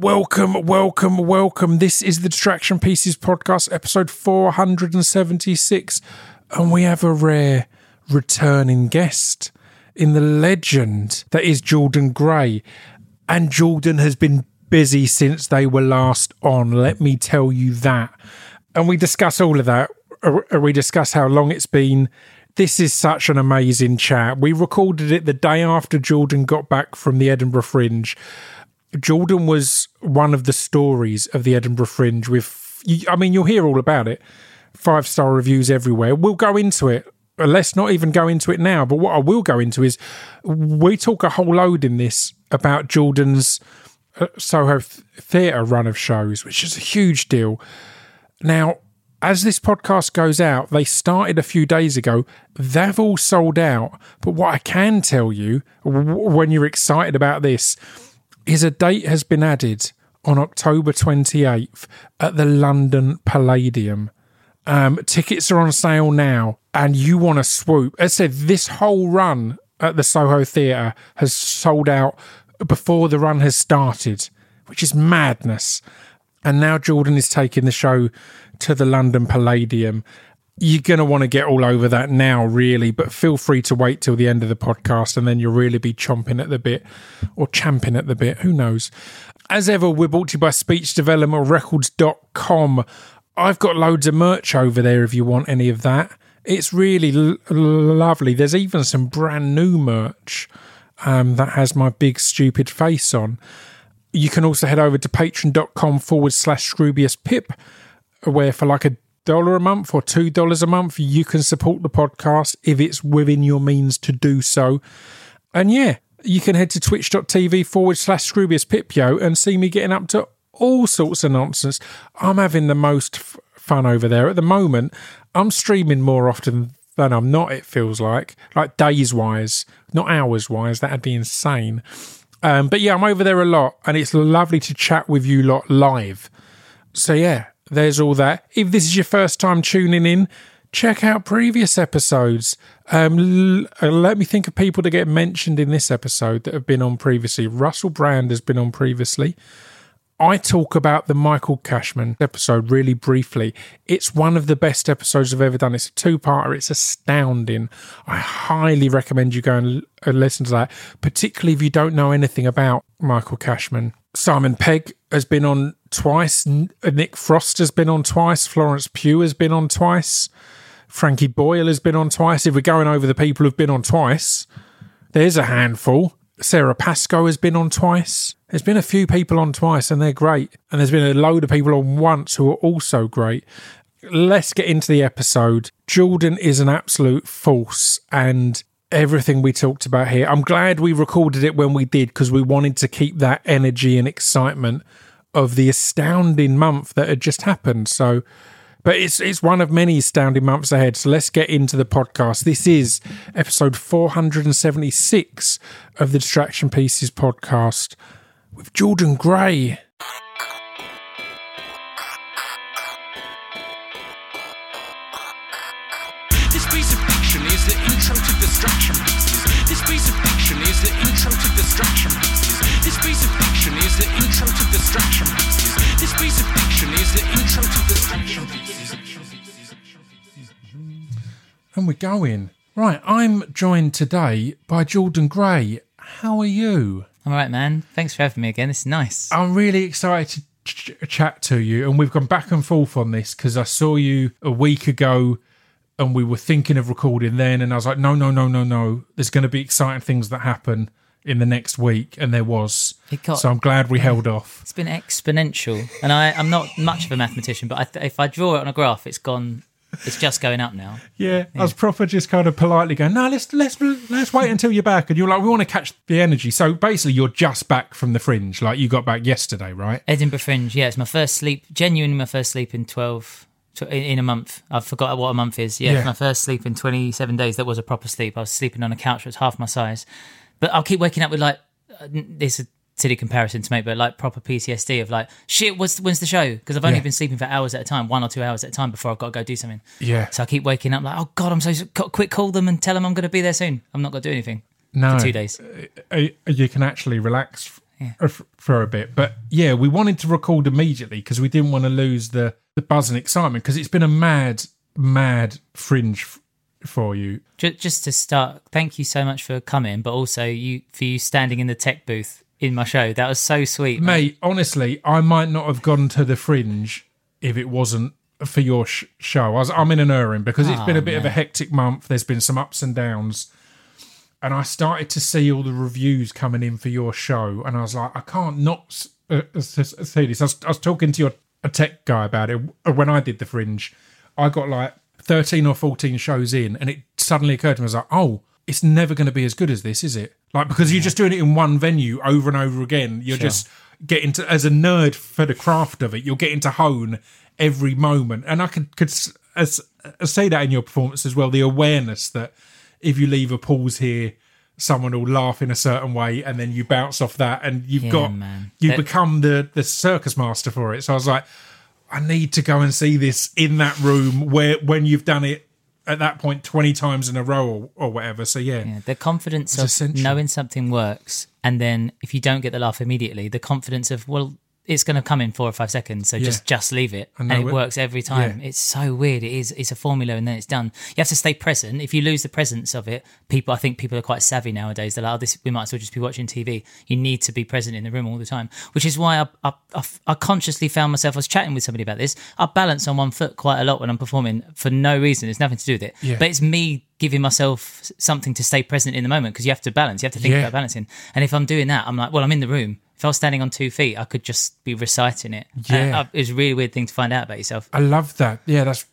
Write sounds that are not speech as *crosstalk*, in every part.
Welcome, welcome, welcome. This is the Distraction Pieces podcast, episode 476, and we have a rare returning guest in the legend that is Jordan Gray. And Jordan has been busy since they were last on, let me tell you that. And we discuss all of that. We discuss how long it's been. This is such an amazing chat. We recorded it the day after Jordan got back from the Edinburgh Fringe. Jordan was one of the stories of the Edinburgh Fringe with I mean you'll hear all about it. Five star reviews everywhere. We'll go into it. Let's not even go into it now, but what I will go into is we talk a whole load in this about Jordan's uh, Soho Theatre run of shows, which is a huge deal. Now, as this podcast goes out, they started a few days ago. They've all sold out. But what I can tell you when you're excited about this is a date has been added on October 28th at the London Palladium. Um, tickets are on sale now, and you want to swoop. As I said, this whole run at the Soho Theatre has sold out before the run has started, which is madness. And now Jordan is taking the show to the London Palladium. You're going to want to get all over that now, really, but feel free to wait till the end of the podcast and then you'll really be chomping at the bit or champing at the bit. Who knows? As ever, we're brought to you by speechdevelopmentrecords.com. I've got loads of merch over there if you want any of that. It's really l- lovely. There's even some brand new merch um, that has my big stupid face on. You can also head over to patreon.com forward slash Scroobius Pip, where for like a dollar a month or two dollars a month, you can support the podcast if it's within your means to do so. And yeah, you can head to twitch.tv forward slash Scroobius Pipio and see me getting up to all sorts of nonsense. I'm having the most f- fun over there. At the moment, I'm streaming more often than I'm not, it feels like, like days wise, not hours wise. That'd be insane. Um, but yeah, I'm over there a lot, and it's lovely to chat with you lot live. So yeah, there's all that. If this is your first time tuning in, check out previous episodes. Um, l- uh, let me think of people that get mentioned in this episode that have been on previously. Russell Brand has been on previously. I talk about the Michael Cashman episode really briefly. It's one of the best episodes I've ever done. It's a two parter, it's astounding. I highly recommend you go and listen to that, particularly if you don't know anything about Michael Cashman. Simon Pegg has been on twice, Nick Frost has been on twice, Florence Pugh has been on twice, Frankie Boyle has been on twice. If we're going over the people who've been on twice, there's a handful. Sara Pascoe has been on twice. There's been a few people on twice and they're great. And there's been a load of people on once who are also great. Let's get into the episode. Jordan is an absolute force and everything we talked about here. I'm glad we recorded it when we did because we wanted to keep that energy and excitement of the astounding month that had just happened. So but it's it's one of many astounding months ahead. So let's get into the podcast. This is episode 476 of the Distraction Pieces podcast with Jordan Gray. And we're going. Right, I'm joined today by Jordan Gray. How are you? All right, man. Thanks for having me again. This is nice. I'm really excited to ch- chat to you, and we've gone back and forth on this because I saw you a week ago, and we were thinking of recording then, and I was like, no, no, no, no, no. There's going to be exciting things that happen in the next week, and there was. It got- so I'm glad we held *laughs* off. It's been exponential, and I, I'm not much of a mathematician, but I th- if I draw it on a graph, it's gone. It's just going up now. Yeah, I was proper just kind of politely going, no, let's let's let's wait until you're back, and you're like, we want to catch the energy. So basically, you're just back from the fringe, like you got back yesterday, right? Edinburgh Fringe. Yeah, it's my first sleep. Genuinely, my first sleep in twelve. In a month, I've forgot what a month is. Yeah, Yeah. my first sleep in 27 days. That was a proper sleep. I was sleeping on a couch that's half my size, but I'll keep waking up with like uh, this a silly comparison to make, but like proper PTSD of like shit. What's when's the show? Because I've only Yeah. been sleeping for hours at a time, one or two hours at a time before I've got to go do something. Yeah. So I keep waking up like, oh god, I'm so quick. Call them and tell them I'm going to be there soon. I'm not going to do anything No, for two days. Uh, you can actually relax yeah. for a bit. But yeah, we wanted to record immediately because we didn't want to lose the the buzz and excitement because it's been a mad, mad fringe for you. Ju- Just to start, thank you so much for coming, but also you for you standing in the tech booth in my show. That was so sweet, man. Mate, honestly, I might not have gone to the fringe if it wasn't for your sh- show. I was, I'm in an errand because it's been a bit of a hectic month. There's been some ups and downs. And I started to see all the reviews coming in for your show. And I was like, I can't not uh, s- s- see this. I was, I was talking to your a tech guy about it Uh, when I did the fringe. I got like 13 or 14 shows in, and it suddenly occurred to me, I was like, oh, it's never going to be as good as this, is it? Like, because you're just doing it in one venue over and over again. You're just getting to, as a nerd for the craft of it, you're getting to hone every moment. And I could, could as, as say that in your performance as well, the awareness that if you leave a pause here, someone will laugh in a certain way, and then you bounce off that, and you've Yeah, got man. you That- become the the circus master for it. So I was like, I need to go and see this in that room where when you've done it at that point twenty times in a row or, or whatever. So yeah, Yeah, the confidence of essential. knowing something works, and then if you don't get the laugh immediately, the confidence of well, it's going to come in four or five seconds, so just just leave it, and, it it- works every time. Yeah. It's so weird. It is. It's a formula, and then it's done. You have to stay present. If you lose the presence of it, people, I think people are quite savvy nowadays. They're like, oh, this, we might as well just be watching TV. You need to be present in the room all the time, which is why I, I, I, I consciously found myself. I was chatting with somebody about this. I balance on one foot quite a lot when I'm performing for no reason. It's nothing to do with it, Yeah. but it's me giving myself something to stay present in the moment because you have to balance. You have to think Yeah. about balancing. And if I'm doing that, I'm like, well, I'm in the room. If I was standing on two feet, I could just be reciting it. Yeah. And, uh, it's a really weird thing to find out about yourself. I love that. Yeah, that's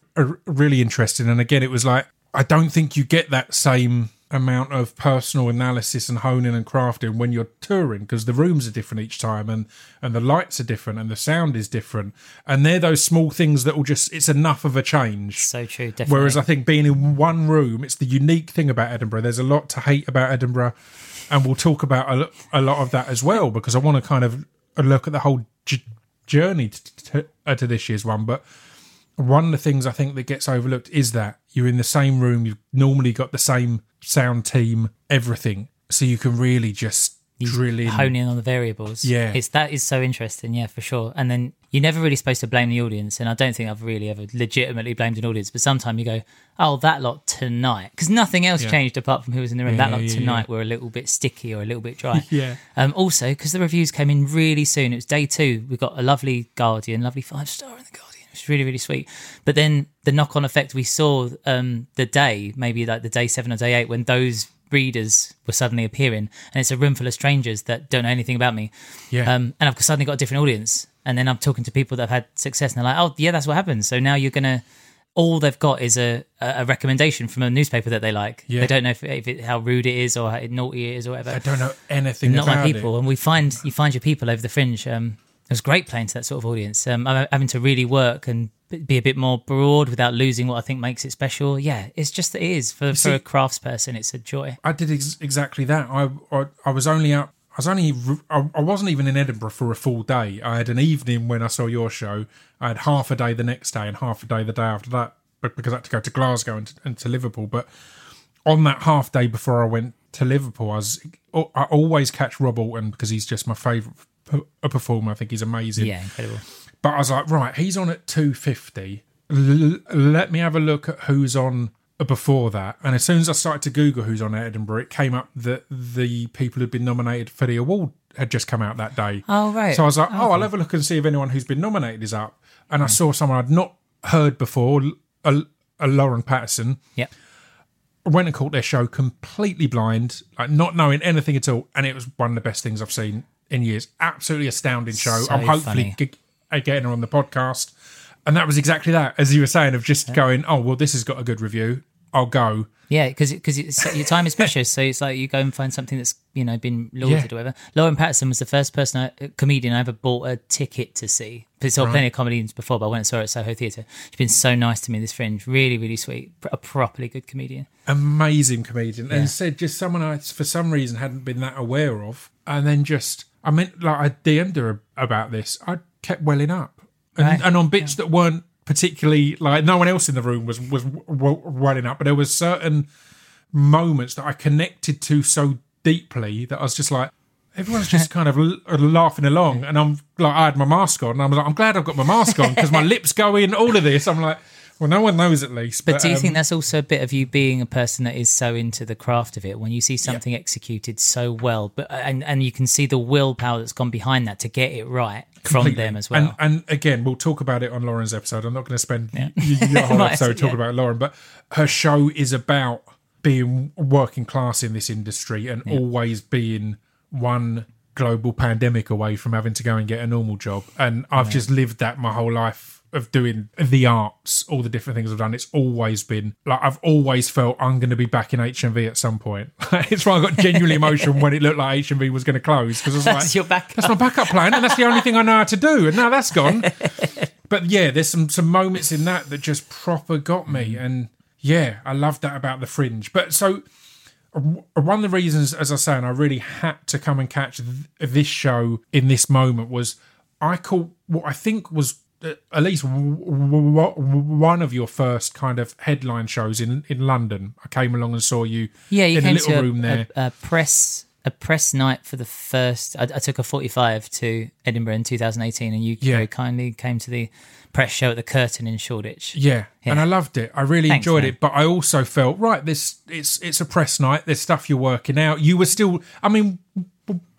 really interesting. And again, it was like I don't think you get that same amount of personal analysis and honing and crafting when you're touring because the rooms are different each time and and the lights are different and the sound is different and they're those small things that will just it's enough of a change So true, definitely. Whereas I think being in one room, it's the unique thing about Edinburgh. There's a lot to hate about Edinburgh, and we'll talk about a, a lot of that as well because I want to kind of look at the whole j- journey to, to, uh, to this year's one. But one of the things I think that gets overlooked is that you're in the same room. You've normally got the same sound team, everything, so you can really just drill in. hone in on the variables. Yeah. it's that is so interesting. Yeah, for sure. And then you're never really supposed to blame the audience, and I don't think I've really ever legitimately blamed an audience. But sometimes you go, "Oh, that lot tonight," because nothing else Yeah. changed apart from who was in the room. Yeah, that lot yeah, tonight were a little bit sticky or a little bit dry. *laughs* Yeah. Um, also, because the reviews came in really soon, it was day two. We got a lovely Guardian, lovely five star in the Guardian. It was really, really sweet. But then the knock on effect we saw um, the day, maybe like the day seven or day eight, when those readers were suddenly appearing, and it's a room full of strangers that don't know anything about me. Yeah. Um, and I've suddenly got a different audience. And then I'm talking to people that have had success, and they're like, "Oh, yeah, that's what happens." So now you're gonna. All they've got is a, a recommendation from a newspaper that they like. Yeah. They don't know if, if it, how rude it is or how naughty it is or whatever I don't know anything not about my people. it. And we find you find your people over the fringe. Um, it was great playing to that sort of audience. Um, I'm having to really work and be a bit more broad without losing what I think makes it special. Yeah, it's just that it is for see- for a craftsperson. It's a joy. I did ex- exactly that. I, I I was only out. I was only. I I wasn't even in Edinburgh for a full day. I had an evening when I saw your show. I had half a day the next day and half a day the day after that, but because I had to go to Glasgow and to, and to Liverpool. But on that half day before I went to Liverpool, I was. Oh, I always catch Rob Auton because he's just my favourite performer. I think he's amazing. Yeah, incredible. But I was like, right, he's on at 250. L- let me have a look at who's on before that. And as soon as I started to Google who's on at Edinburgh, it came up that the people who'd been nominated for the award had just come out that day. Oh right. So I was like, oh, oh I'll have a look and see if anyone who's been nominated is up. And I hmm. saw someone I'd not heard before, a, a Lauren Pattison. Yep. Went and caught their show completely blind, like not knowing anything at all, and it was one of the best things I've seen in years. Absolutely astounding show. So I'm hopefully g- uh, getting her on the podcast, and that was exactly that, as you were saying, of just going, oh well, this has got a good review. I'll go. Yeah, because because your time is precious, so it's like you go and find something that's you know been lauded Yeah. or whatever. Lauren Pattison was the first person, I, comedian I ever bought a ticket to see. I saw plenty of comedians before, but I went and saw her at Soho Theatre. She's been so nice to me. This fringe, really, really sweet, a properly good comedian. amazing comedian and said just someone I for some reason hadn't been that aware of and then just I meant like I DM'd her about this I kept welling up and, Right. and on bits that weren't particularly like no one else in the room was was welling up but there was certain moments that I connected to so deeply that I was just like everyone's just *laughs* kind of l- uh, laughing along, and I'm like, I had my mask on, and I'm like, I'm glad I've got my mask on because my *laughs* lips go in. All of this, I'm like, well, no one knows at least. But do you um, think that's also a bit of you being a person that is so into the craft of it when you see something executed so well, but and and you can see the willpower that's gone behind that to get it right from them as well. And, and again, we'll talk about it on Lauren's episode. I'm not going to spend y- your *laughs* whole episode talking yeah. about Lauren, but her show is about being working class in this industry and always being one global pandemic away from having to go and get a normal job. And I've just lived that my whole life of doing the arts, all the different things I've done. It's always been like I've always felt I'm going to be back in HMV at some point. *laughs* it's why I got genuinely emotional when it looked like HMV was going to close because I was That's like, your backup. that's my backup plan, and that's the only thing I know how to do. And now that's gone. *laughs* but yeah, there's some some moments in that that just proper got me, mm. and yeah, I love that about the Fringe. But so one of the reasons, as I say, and I really had to come and catch th- this show in this moment was I caught what I think was at least w- w- w- one of your first kind of headline shows in in London. I came along and saw you yeah, you in a came little to room a, there. a, a press a press night for the first. I, I took a 45 to Edinburgh in 2018, and you Yeah. very kindly came to the press show at the Curtain in Shoreditch. Yeah, and I loved it. I really Thanks, enjoyed man. it, but I also felt right. This it's it's a press night. There's stuff you're working out. You were still. I mean,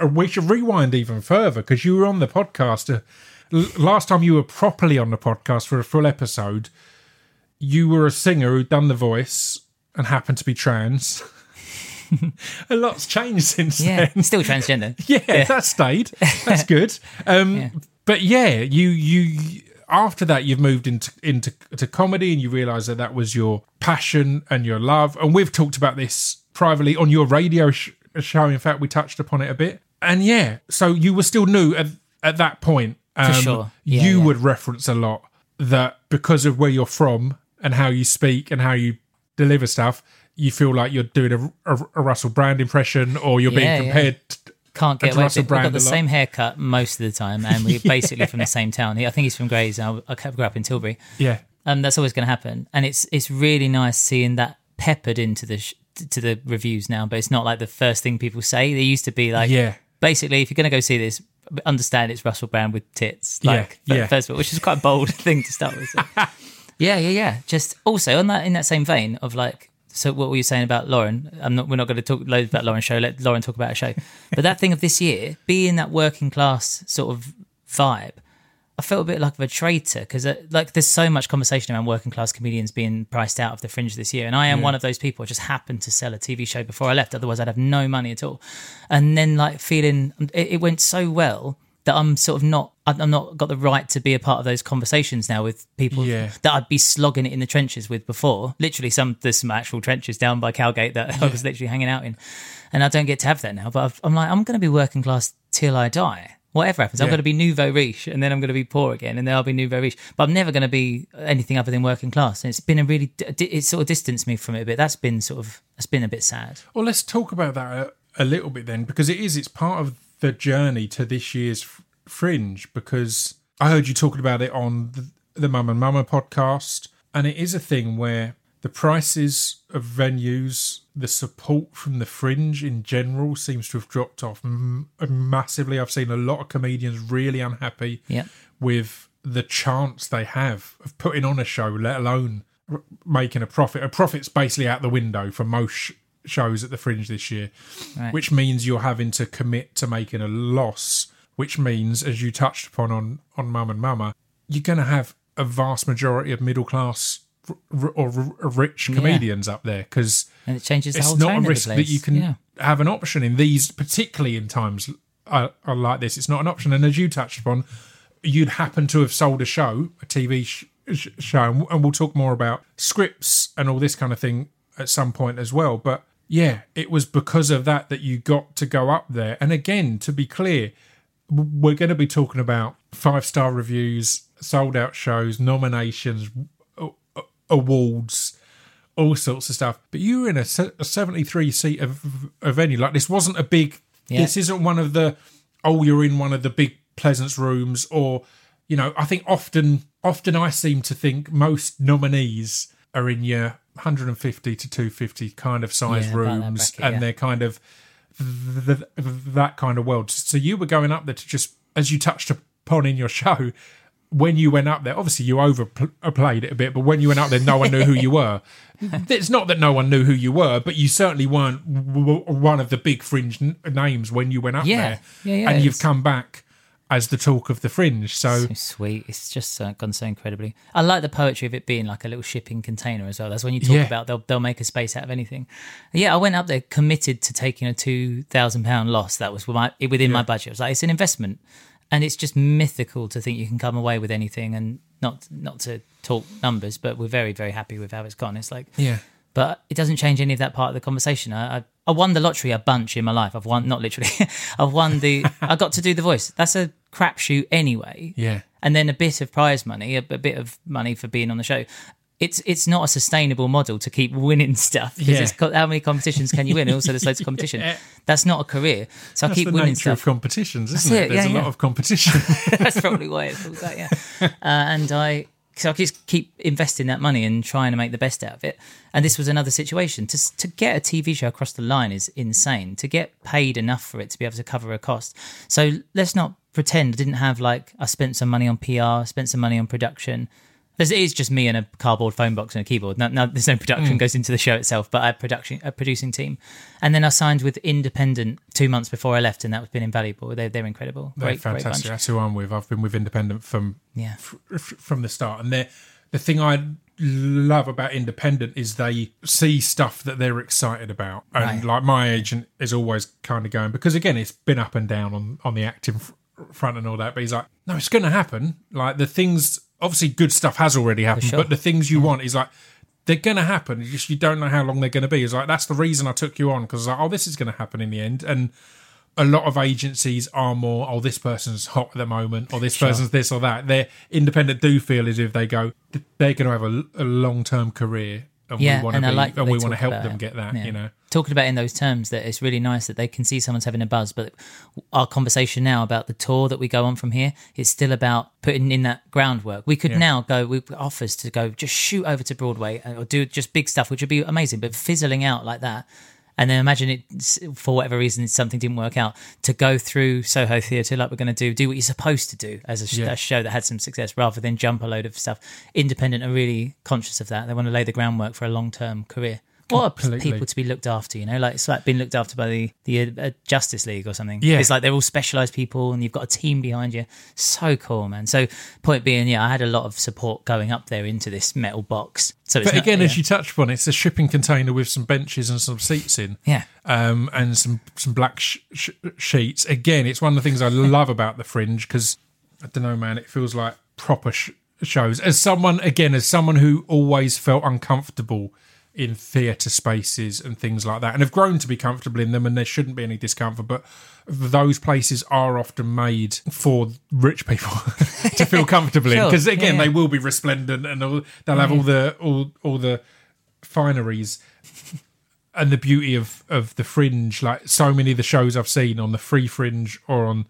we should rewind even further because you were on the podcast. Uh, last time you were properly on the podcast for a full episode, you were a singer who'd done the voice and happened to be trans. *laughs* a lot's changed since Yeah, then. still transgender. *laughs* Yeah, that stayed. That's good. *laughs* Um, But yeah, you you after that you've moved into into to comedy and you realise that that was your passion and your love. And we've talked about this privately on your radio sh- show. In fact, we touched upon it a bit. And yeah, so you were still new at at that point. Um, sure. Yeah, you yeah. would reference a lot that because of where you're from and how you speak and how you deliver stuff. You feel like you're doing a, a, a Russell Brand impression, or you're Yeah, being compared Can't get away with it. We've got the same haircut most of the time, and we're *laughs* basically from the same town. He- I think he's from Grays. I, I grew up in Tilbury. Yeah, Um, that's always going to happen, and it's it's really nice seeing that peppered into the sh- to the reviews now. But it's not like the first thing people say. They used to be like, yeah. basically, if you're going to go see this, understand it's Russell Brand with tits. Like, fir- yeah. first of all, which is quite a bold *laughs* thing to start with. so. *laughs* yeah, yeah, yeah. Just also on that in that same vein of like, so what were you saying about Lauren? I'm not. We're not going to talk loads about Lauren's show. Let Lauren talk about her show. But that thing of this year, being that working class sort of vibe. I felt a bit like of a traitor because uh, like there's so much conversation around working class comedians being priced out of the fringe this year, and I am one of those people. I just happened to sell a TV show before I left, otherwise I'd have no money at all. And then like feeling um, it, it went so well that I'm sort of not I'm not got the right to be a part of those conversations now with people Yeah. that I'd be slogging it in the trenches with before. Literally, some there's some actual trenches down by Cowgate that I was literally hanging out in, and I don't get to have that now. But I've, I'm like I'm going to be working class till I die. Whatever happens, I'm Yeah. going to be nouveau riche, and then I'm going to be poor again, and then I'll be nouveau riche. But I'm never going to be anything other than working class. And it's been a really, it sort of distanced me from it a bit. That's been sort of, that's been a bit sad. Well, let's talk about that a, a little bit then, because it is. It's part of the journey to this year's Fringe. Because I heard you talking about it on the, the Mum and Mama podcast, and it is a thing where the prices of venues, the support from the Fringe in general, seems to have dropped off m- massively. I've seen a lot of comedians really unhappy Yeah. with the chance they have of putting on a show, let alone r- making a profit. A profit's basically out the window for most sh- shows at the Fringe this year, Right. which means you're having to commit to making a loss. Which means, as you touched upon on on Mum and Mama, you're going to have a vast majority of middle class r- or r- rich comedians up there because And it changes the it's not a risk that you can Yeah. have an option in these, particularly in times uh, uh, like this. It's not an option. And as you touched upon, you'd happen to have sold a show, a TV sh- sh- show, and we'll talk more about scripts and all this kind of thing at some point as well. But yeah, it was because of that that you got to go up there. And again, to be clear, we're going to be talking about five star reviews, sold out shows, nominations, awards, all sorts of stuff. But you were in a, a 73 seat of a venue. Like this wasn't a big, Yeah. this isn't one of the, oh, you're in one of the big Pleasance rooms or, you know, I think often, often I seem to think most nominees are in your 150 to 250 kind of size Yeah, rooms bracket, and yeah. they're kind of th- th- that kind of world. So you were going up there to just, as you touched upon in your show, when you went up there, obviously you overplayed it a bit, but when you went up there, no one knew who you were. *laughs* It's not that no one knew who you were, but you certainly weren't w- w- one of the big fringe n- names when you went up Yeah. there. Yeah, yeah, and you've come back as the talk of the fringe. So so sweet. It's just uh, gone so incredibly. I like the poetry of it being like a little shipping container as well. That's when you talk Yeah. about they'll they'll make a space out of anything. Yeah, I went up there committed to taking a two thousand pound loss. That was my, within my budget. I was like, it's an investment, and it's just mythical to think you can come away with anything. And not not to talk numbers, but we're very very happy with how it's gone. It's like yeah, but it doesn't change any of that part of the conversation. I, I, I won the lottery a bunch in my life. I've won, not literally, *laughs* I've won the, I got to do the voice. That's a crapshoot anyway. yeah. And then a bit of prize money, a, a bit of money for being on the show. It's it's not a sustainable model to keep winning *laughs* stuff. because Yeah. how many competitions can you win? And also, there's loads of *laughs* competition. Yeah. That's not a career. So I keep winning stuff. of competitions, isn't That's it? it, There's yeah, a lot of competition. *laughs* That's probably why it's called that, yeah. Uh, and I, so I just keep investing that money and trying to make the best out of it. And this was another situation. To to get a TV show across the line is insane. To get paid enough for it to be able to cover a cost. So let's not pretend I didn't have like I spent some money on PR, spent some money on production. There's, it is just me and a cardboard phone box and a keyboard. Now, no, there's no production Mm. goes into the show itself, but a production, a producing team, and then I signed with Independent two months before I left, and that was been invaluable. They're they're incredible, They're great, great fantastic. That's who I'm with. I've been with Independent from Yeah. f- f- from the start, and they the thing I love about Independent is they see stuff that they're excited about, and Right. like my agent is always kind of going because again it's been up and down on on the acting front and all that, but he's like, no, it's going to happen. Like the things, obviously, good stuff has already happened, sure. but the things you want is like. They're gonna happen. You just you don't know how long they're gonna be. It's like that's the reason I took you on because like, oh, this is gonna happen in the end. And a lot of agencies are more, oh, this person's hot at the moment, or this person's this or that. They're independent. Do feel as if they go, they're going to have a, a long term career, and Yeah, we want to be, like and we want to help them it. get that. Yeah. You know, talking about in those terms that it's really nice that they can see someone's having a buzz but our conversation now about the tour that we go on from here it's still about putting in that groundwork we could Yeah. now go we've offers to go just shoot over to broadway or do just big stuff which would be amazing but fizzling out like that and then imagine it for whatever reason something didn't work out to go through Soho Theatre like we're going to do, do what you're supposed to do as a, sh- Yeah. a show that had some success rather than jump a load of stuff. Independent are really conscious of that. They want to lay the groundwork for a long term career. What are Completely. people to be looked after? You know, like it's like being looked after by the the uh, Justice League or something. Yeah. it's like they're all specialized people, and you've got a team behind you. So cool, man. So point being, yeah, I had a lot of support going up there into this metal box. So, it's but not- again, yeah. as you touched upon, it's a shipping container with some benches and some seats in. yeah, um, and some some black sh- sh- sheets. Again, it's one of the things I love about the Fringe because I don't know, man. It feels like proper sh- shows. As someone, again, as someone who always felt uncomfortable in theatre spaces and things like that, and have grown to be comfortable in them, and there shouldn't be any discomfort, but those places are often made for rich people *laughs* to feel comfortable in. Because again yeah. they will be resplendent and all, they'll have all the all all the fineries *laughs* and the beauty of of the fringe. Like so many of the shows i've seen on the free fringe or on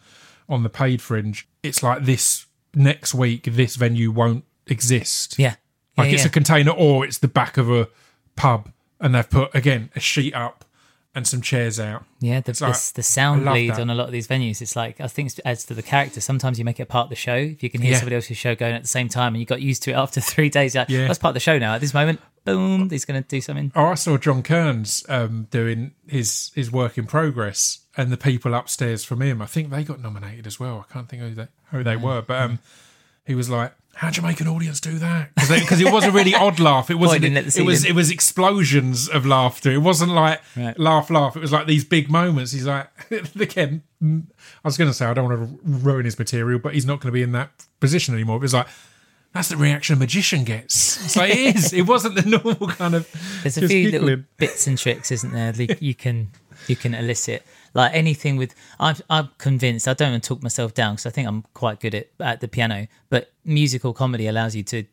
on the paid fringe it's like this next week this venue won't exist. Yeah, like yeah, it's yeah. a container or it's the back of a pub and they've put again a sheet up and some chairs out Yeah, the, like- the, the sound bleed that. on a lot of these venues. It's like I think it adds to the character. Sometimes you make it part of the show. If you can hear Yeah. somebody else's show going at the same time, and you got used to it after *laughs* three days, like, Yeah. that's part of the show now. At this moment, boom, he's going to do something. Oh, I saw John Kearns um, doing his his work in progress, and the people upstairs from him. I think they got nominated as well. I can't think who they who they were, but um, he was like, "How'd you make an audience do that?" *laughs* Because it was a really odd laugh. It wasn't. Pointing at the it was ceiling. it was explosions of laughter. It wasn't like Right. laugh laugh. It was like these big moments. He's like, *laughs* again, I was going to say I don't want to ruin his material, but he's not going to be in that position anymore. But it's like. That's the reaction a magician gets. It's like it is. It wasn't the *laughs* normal kind of. There's a just few little bits and tricks, isn't there? That you can you can elicit like anything with. I'm I'm convinced. I don't want to talk myself down because I think I'm quite good at at the piano. But musical comedy allows you to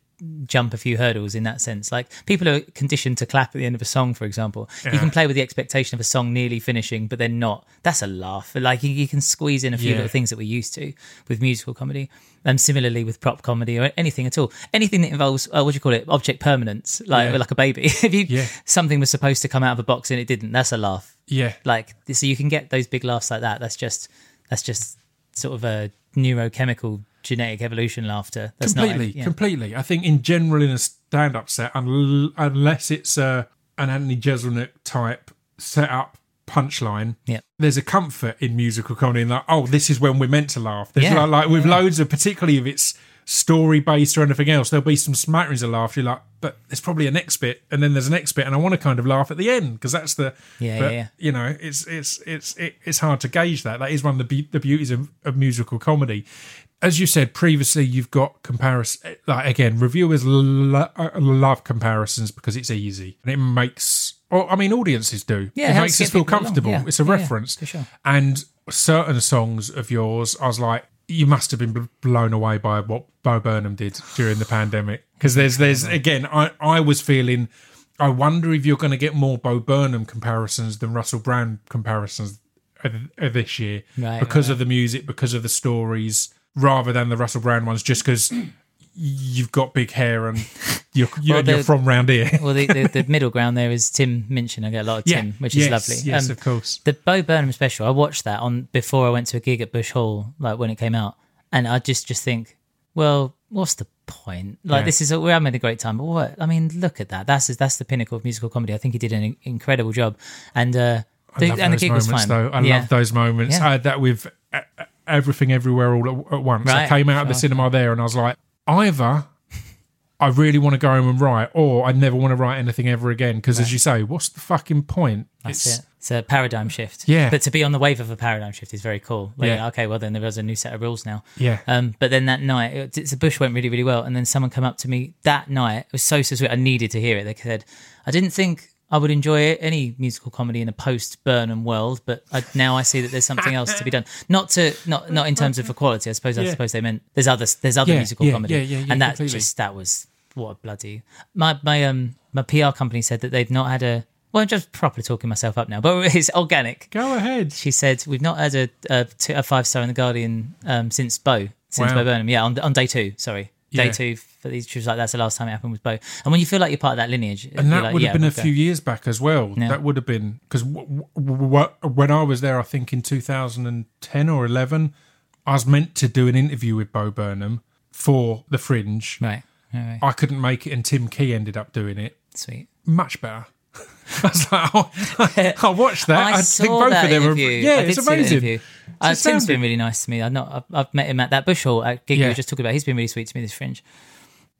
jump a few hurdles in that sense. Like people are conditioned to clap at the end of a song, for example. You can play with the expectation of a song nearly finishing, but then not. That's a laugh. Like you, you can squeeze in a few Yeah. little things that we're used to with musical comedy. And similarly with prop comedy or anything at all, anything that involves uh, what do you call it, object permanence, like Yeah. like a baby. *laughs* if you Yeah. something was supposed to come out of a box and it didn't, that's a laugh. Yeah. Like so, you can get those big laughs like that. That's just that's just sort of a neurochemical genetic evolution laughter. That's completely, not, yeah. completely. I think in general in a stand-up set, unless it's a, an Anthony Jeselnik type set-up punchline, Yeah. there's a comfort in musical comedy in that. Oh, this is when we're meant to laugh. There's Yeah. like, like with loads of, particularly if it's story based or anything else, there'll be some smatterings of laughter. You're like, but there's probably a next bit, and then there's a next bit, and I want to kind of laugh at the end because that's the Yeah, but, yeah, yeah. You know, it's it's it's it, it's hard to gauge that. That is one of the be- the beauties of, of musical comedy. As you said previously, you've got comparison. Like again, reviewers lo- love comparisons because it's easy and it makes. Or I mean, audiences do. Yeah, it it makes us feel along. comfortable. Yeah. It's a reference for sure. and certain songs of yours, I was like, you must have been blown away by what Bo Burnham did during the pandemic. Because there's, there's again, I, I was feeling, I wonder if you're going to get more Bo Burnham comparisons than Russell Brand comparisons this year Right, because of the music, because of the stories, rather than the Russell Brand ones, just because you've got big hair and you're, *laughs* you're, Well, the- you're from round here. Well, the, the, the *laughs* middle ground there is Tim Minchin. I get a lot of Tim, which is yes, lovely. Um, Yes, of course. The Bo Burnham special, I watched that on before I went to a gig at Bush Hall, like when it came out, and I just just think, well, what's the point? Like Yeah. this is we're having a great time, but what? I mean, look at that. That's that's the pinnacle of musical comedy. I think he did an incredible job, and uh, the, and the gig was fine. though. I yeah. love those moments. Yeah. I had that with uh, everything, everywhere, all at, at once. I came out of the cinema there, and I was like, either I really want to go home and write, or I never want to write anything ever again. Because, as you say, what's the fucking point? That's It's- it. It's a paradigm shift. Yeah. But to be on the wave of a paradigm shift is very cool. Like, Yeah. Okay, well then there was a new set of rules now. Yeah. Um, but then that night, it, it's, the bush went really, really well. And then someone come up to me that night. It was so, so sweet. I needed to hear it. They said, I didn't think I would enjoy any musical comedy in a post Burnham world, but I, now I see that there's something else to be done. *laughs* Not to, not, not in terms of equality. I suppose, I suppose they meant there's other, there's other musical comedy. and that completely. just, that was what a bloody, my, my, um, my PR company said that they've not had a, well, I'm just properly talking myself up now, but *laughs* it's organic. Go ahead. She said we've not had a a, a five star in the Guardian um, since Bo, since Wow. Bo Burnham. Yeah, on on day two. Sorry, day Yeah. two for these. Was like, that's the last time it happened with Bo. And when you feel like you're part of that lineage, And that would have been a few years back as well. Yeah. That would have been because w- w- w- when I was there, I think in 2010 or 11, I was meant to do an interview with Bo Burnham for The Fringe. Right. Right. I couldn't make it, and Tim Key ended up doing it. Sweet. Much better. *laughs* I was like, oh, *laughs* I watched that. I, I, saw think both that of them are. Yeah, it's did see that amazing. Uh, Tim's astounding. been really nice to me. I know I've, I've met him at that Bush Hall at gig we were just talking about. He's been really sweet to me. This Fringe.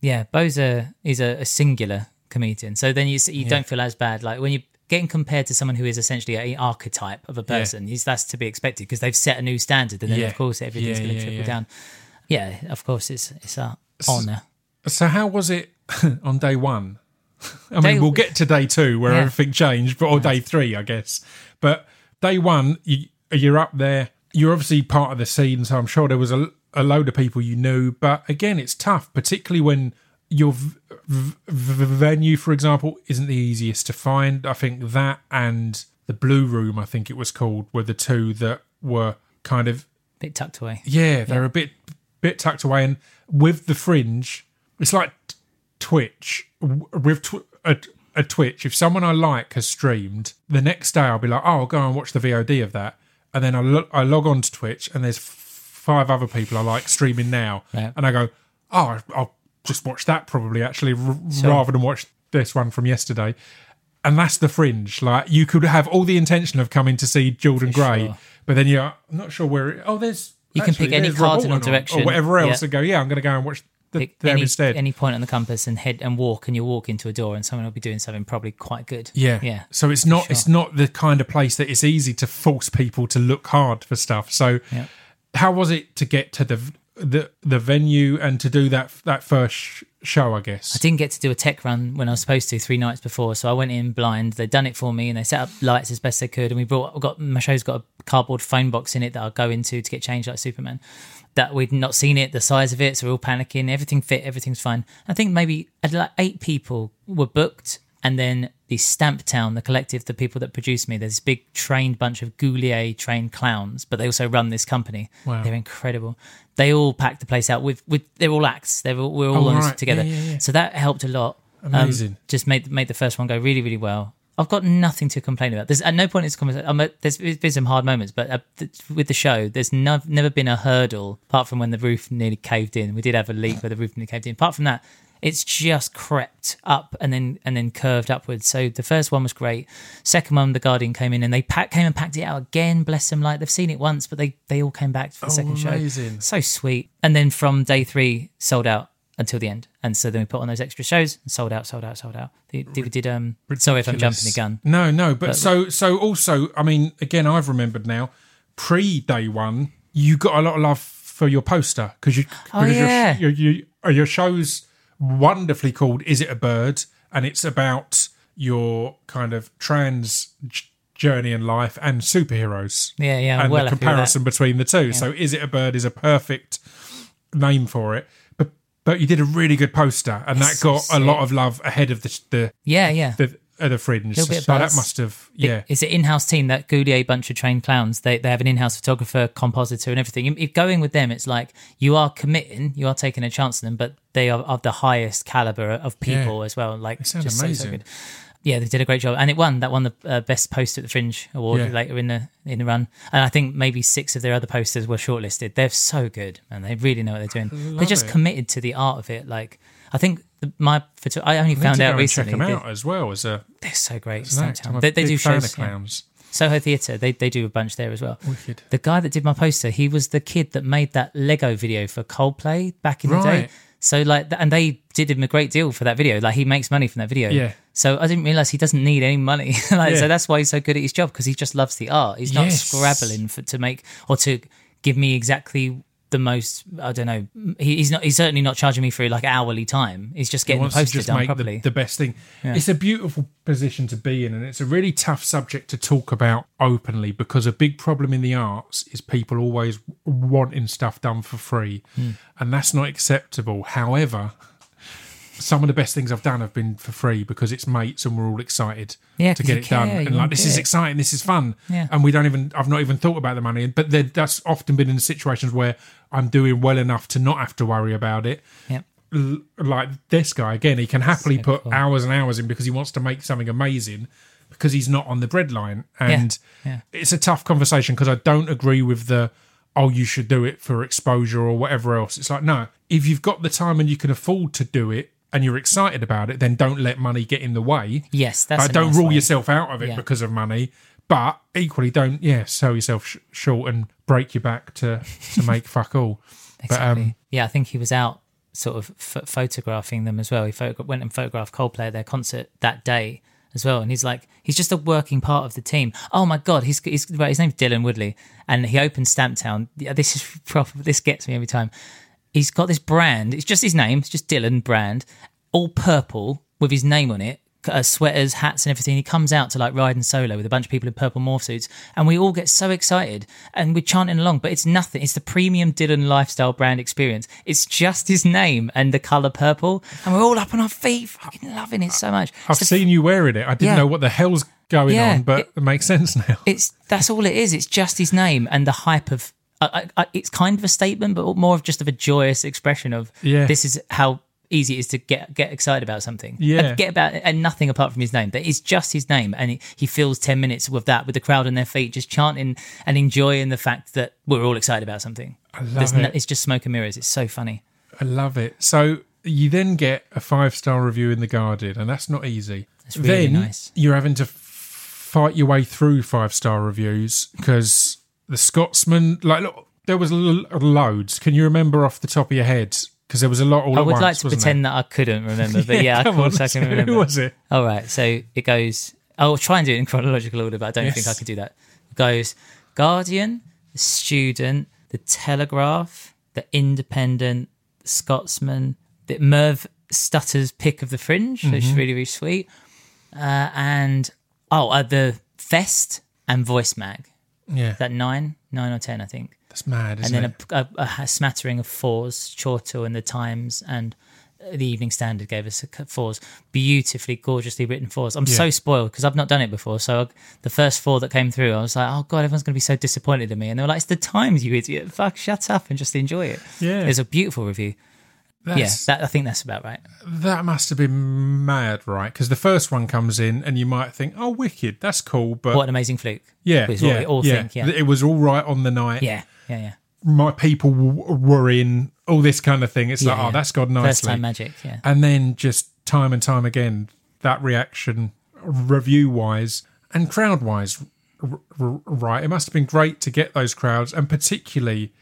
Yeah, Bo's a he's a, a singular comedian. So then you you don't feel as bad. Like when you're getting compared to someone who is essentially an archetype of a person, he's that's to be expected because they've set a new standard, and then Yeah. of course everything's Yeah, going to yeah, trickle yeah. down. Yeah, of course it's it's a honor. So how was it *laughs* on day one? *laughs* I Day- mean, we'll get to day two where Yeah. everything changed, but or day three, I guess. But day one, you, you're up there. You're obviously part of the scene, so I'm sure there was a, a load of people you knew. But again, it's tough, particularly when your v- v- venue, for example, isn't the easiest to find. I think that and the Blue Room, I think it was called, were the two that were kind of bit tucked away. yeah, they're a bit bit tucked away, and with the fringe, it's like Twitch with tw- a, a Twitch. If someone I like has streamed, the next day I'll be like, oh, I'll go and watch the VOD of that, and then I lo- I log on to Twitch, and there's f- five other people I like streaming now, Yeah. and I go, oh, I'll just watch that probably actually r- rather than watch this one from yesterday. And that's the fringe. Like you could have all the intention of coming to see Jordan Gray, sure. but then you're I'm not sure where. It, oh, there's You can pick any cardinal direction. or whatever else, Yeah. and go. Yeah, I'm going to go and watch the, Pick any, instead. any point on the compass and head and walk, and you'll walk into a door, and someone will be doing something probably quite good. yeah, yeah. So it's not sure. it's not the kind of place that it's easy to force people to look hard for stuff. So Yeah. how was it to get to the the the venue and to do that that first sh- show? I guess. I didn't get to do a tech run when I was supposed to three nights before, so I went in blind. They'd done it for me, and they set up lights as best they could. And we brought, we got my show's got a cardboard phone box in it that I'll go into to get changed like Superman. That we'd not seen it, the size of it, so we're all panicking. Everything fit, everything's fine. I think maybe like eight people were booked, and then the Stamp Town, the collective, the people that produced me, there's this big trained bunch of Gaulier trained clowns, but they also run this company. Wow. They're incredible. They all packed the place out with with they're all acts. They're all, we're all Oh, on this right. together. Yeah, yeah, yeah. So that helped a lot. Um, Amazing. just made made the first one go really really well. I've got nothing to complain about. There's at no point in this conversation. I'm a, there's been some hard moments, but uh, th- with the show, there's no, never been a hurdle apart from when the roof nearly caved in. We did have a leak where the roof nearly caved in. Apart from that, it's just crept up and then and then curved upwards. So the first one was great. Second one, the Guardian came in and they pack, came and packed it out again. Bless them, like they've seen it once, but they they all came back for the second amazing. show. So sweet. And then from day three, sold out until the end. And so then we put on those extra shows and sold out, sold out, sold out. We did, um. Sorry if I'm jumping the gun. No, no, but, so so also, I mean, again, I've remembered now. Pre day one, you got a lot of love for your poster because you, Oh, because yeah. your, your, your your show's wonderfully called "Is It a Bird?" and it's about your kind of trans j- journey in life and superheroes. Yeah, yeah. I'm and well the that. comparison between the two. So, "Is It a Bird?" is a perfect name for it. But but you did a really good poster, and that It's so got a lot of love ahead of the the Yeah, yeah. the, uh, the fringe. Little bit of so that must have yeah. It's an in-house team that Gaulier bunch of trained clowns. They they have an in-house photographer, compositor, and everything. If going with them, it's like you are committing, you are taking a chance on them, but they are of the highest caliber of people Yeah. as well. Like sound just so, so amazing. good. Yeah, they did a great job, and it won. That won the uh, best poster at the Fringe Award Yeah. later in the in the run. And I think maybe six of their other posters were shortlisted. They're so good, and they really know what they're doing. They're just it. committed to the art of it. Like I think the, my photo- I only Need found out recently. check them out as well as a they're so great. as an act. I'm Stumptown. They, they do shows. of yeah. clowns. Soho Theatre, they, they do a bunch there as well. Wicked. The guy that did my poster, he was the kid that made that Lego video for Coldplay back in the day. So like, and they did him a great deal for that video. Like he makes money from that video. Yeah. So I didn't realize he doesn't need any money. *laughs* like, Yeah. So that's why he's so good at his job because he just loves the art. He's not Yes. scrabbling for to make or to give me exactly the most. I don't know. He, he's not. He's certainly not charging me for like hourly time. He's just getting the poster done properly. the, the best thing. It's a beautiful position to be in, and it's a really tough subject to talk about openly because a big problem in the arts is people always wanting stuff done for free, Hmm. and that's not acceptable. However, some of the best things I've done have been for free because it's mates and we're all excited Yeah, to get it done. care, you And like, this is it. exciting, this is fun. Yeah. And we don't even, I've not even thought about the money. But that's often been in situations where I'm doing well enough to not have to worry about it l- like this guy again he can happily So put cool. hours and hours in because he wants to make something amazing because he's not on the breadline and yeah. it's a tough conversation because i don't agree with the oh you should do it for exposure or whatever else it's like no if you've got the time and you can afford to do it and you're excited about it then don't let money get in the way Yes, that's. like, a don't nice rule way. yourself out of it Yeah. because of money but equally don't yeah sell yourself sh- short and break your back to to make fuck all *laughs* but um Exactly. yeah, I think he was out sort of ph- photographing them as well. He went and photographed Coldplay at their concert that day as well. And he's like, he's just a working part of the team. Oh my god, he's, he's right, his name's Dylan Woodley, and he opened Stamptown. Yeah, This is *laughs* proper. This gets me every time. He's got this brand. It's just his name. It's just Dylan brand, all purple with his name on it. Uh, sweaters, hats, and everything. He comes out to like ride riding solo with a bunch of people in purple morph suits, and we all get so excited and we're chanting along. But it's nothing. It's the premium Dylan lifestyle brand experience. It's just his name and the color purple, and we're all up on our feet, fucking loving it so much. I've It's the seen you wearing it. I didn't Yeah. know what the hell's going Yeah, on, but it- it, makes sense now. it's that's all it is. It's just his name and the hype of. I, I, it's kind of a statement, but more of just of a joyous expression of Yeah. this is how easy it is to get get excited about something. Uh, yeah. and get about and nothing apart from his name. That is just his name, and he, he fills ten minutes with that, with the crowd on their feet, just chanting and enjoying the fact that we're all excited about something. I love no, it. it's just smoke and mirrors. It's so funny. I love it. So you then get a five star review in the Guardian, and that's not easy. It's really then nice. you're having to fight your way through five star reviews because the Scotsman, like, look, there was loads. Can you remember off the top of your head? Because there was a lot all I would once, like to pretend that I couldn't remember, but there? *laughs* yeah, come on, course I can *laughs* remember. Who was it? All right, so it goes. I'll try and do it in chronological order, but I don't Yes. think I could do that. It goes Guardian, The Student, The Telegraph, The Independent, The Scotsman, the Merv Stutter's pick of the Fringe, which Mm-hmm. is really really sweet, uh, and oh, uh, the Fest and Voice Mag. Yeah, Is that nine, nine or ten, I think that's mad, and isn't then it? a, a, a smattering of fours, Chortle and the Times and the Evening Standard gave us fours, beautifully, gorgeously written fours. I'm so spoiled because I've not done it before. So I, the first four that came through, I was like, oh god, everyone's going to be so disappointed in me. And they were like, it's the Times, you idiot. Fuck, shut up and just enjoy it. Yeah. It was a beautiful review. That's, yeah, that, I think that's about right. that must have been mad, right? Because the first one comes in, and you might think, "Oh, wicked, that's cool," but What an amazing fluke. yeah, yeah, all yeah. think. Yeah, it was all right on the night. yeah, yeah, yeah. my people w- were in all this kind of thing. It's like, Yeah, oh, that's gone First time magic. Yeah, and then just time and time again, that reaction, review wise and crowd wise, r- r- right? It must have been great to get those crowds, and particularly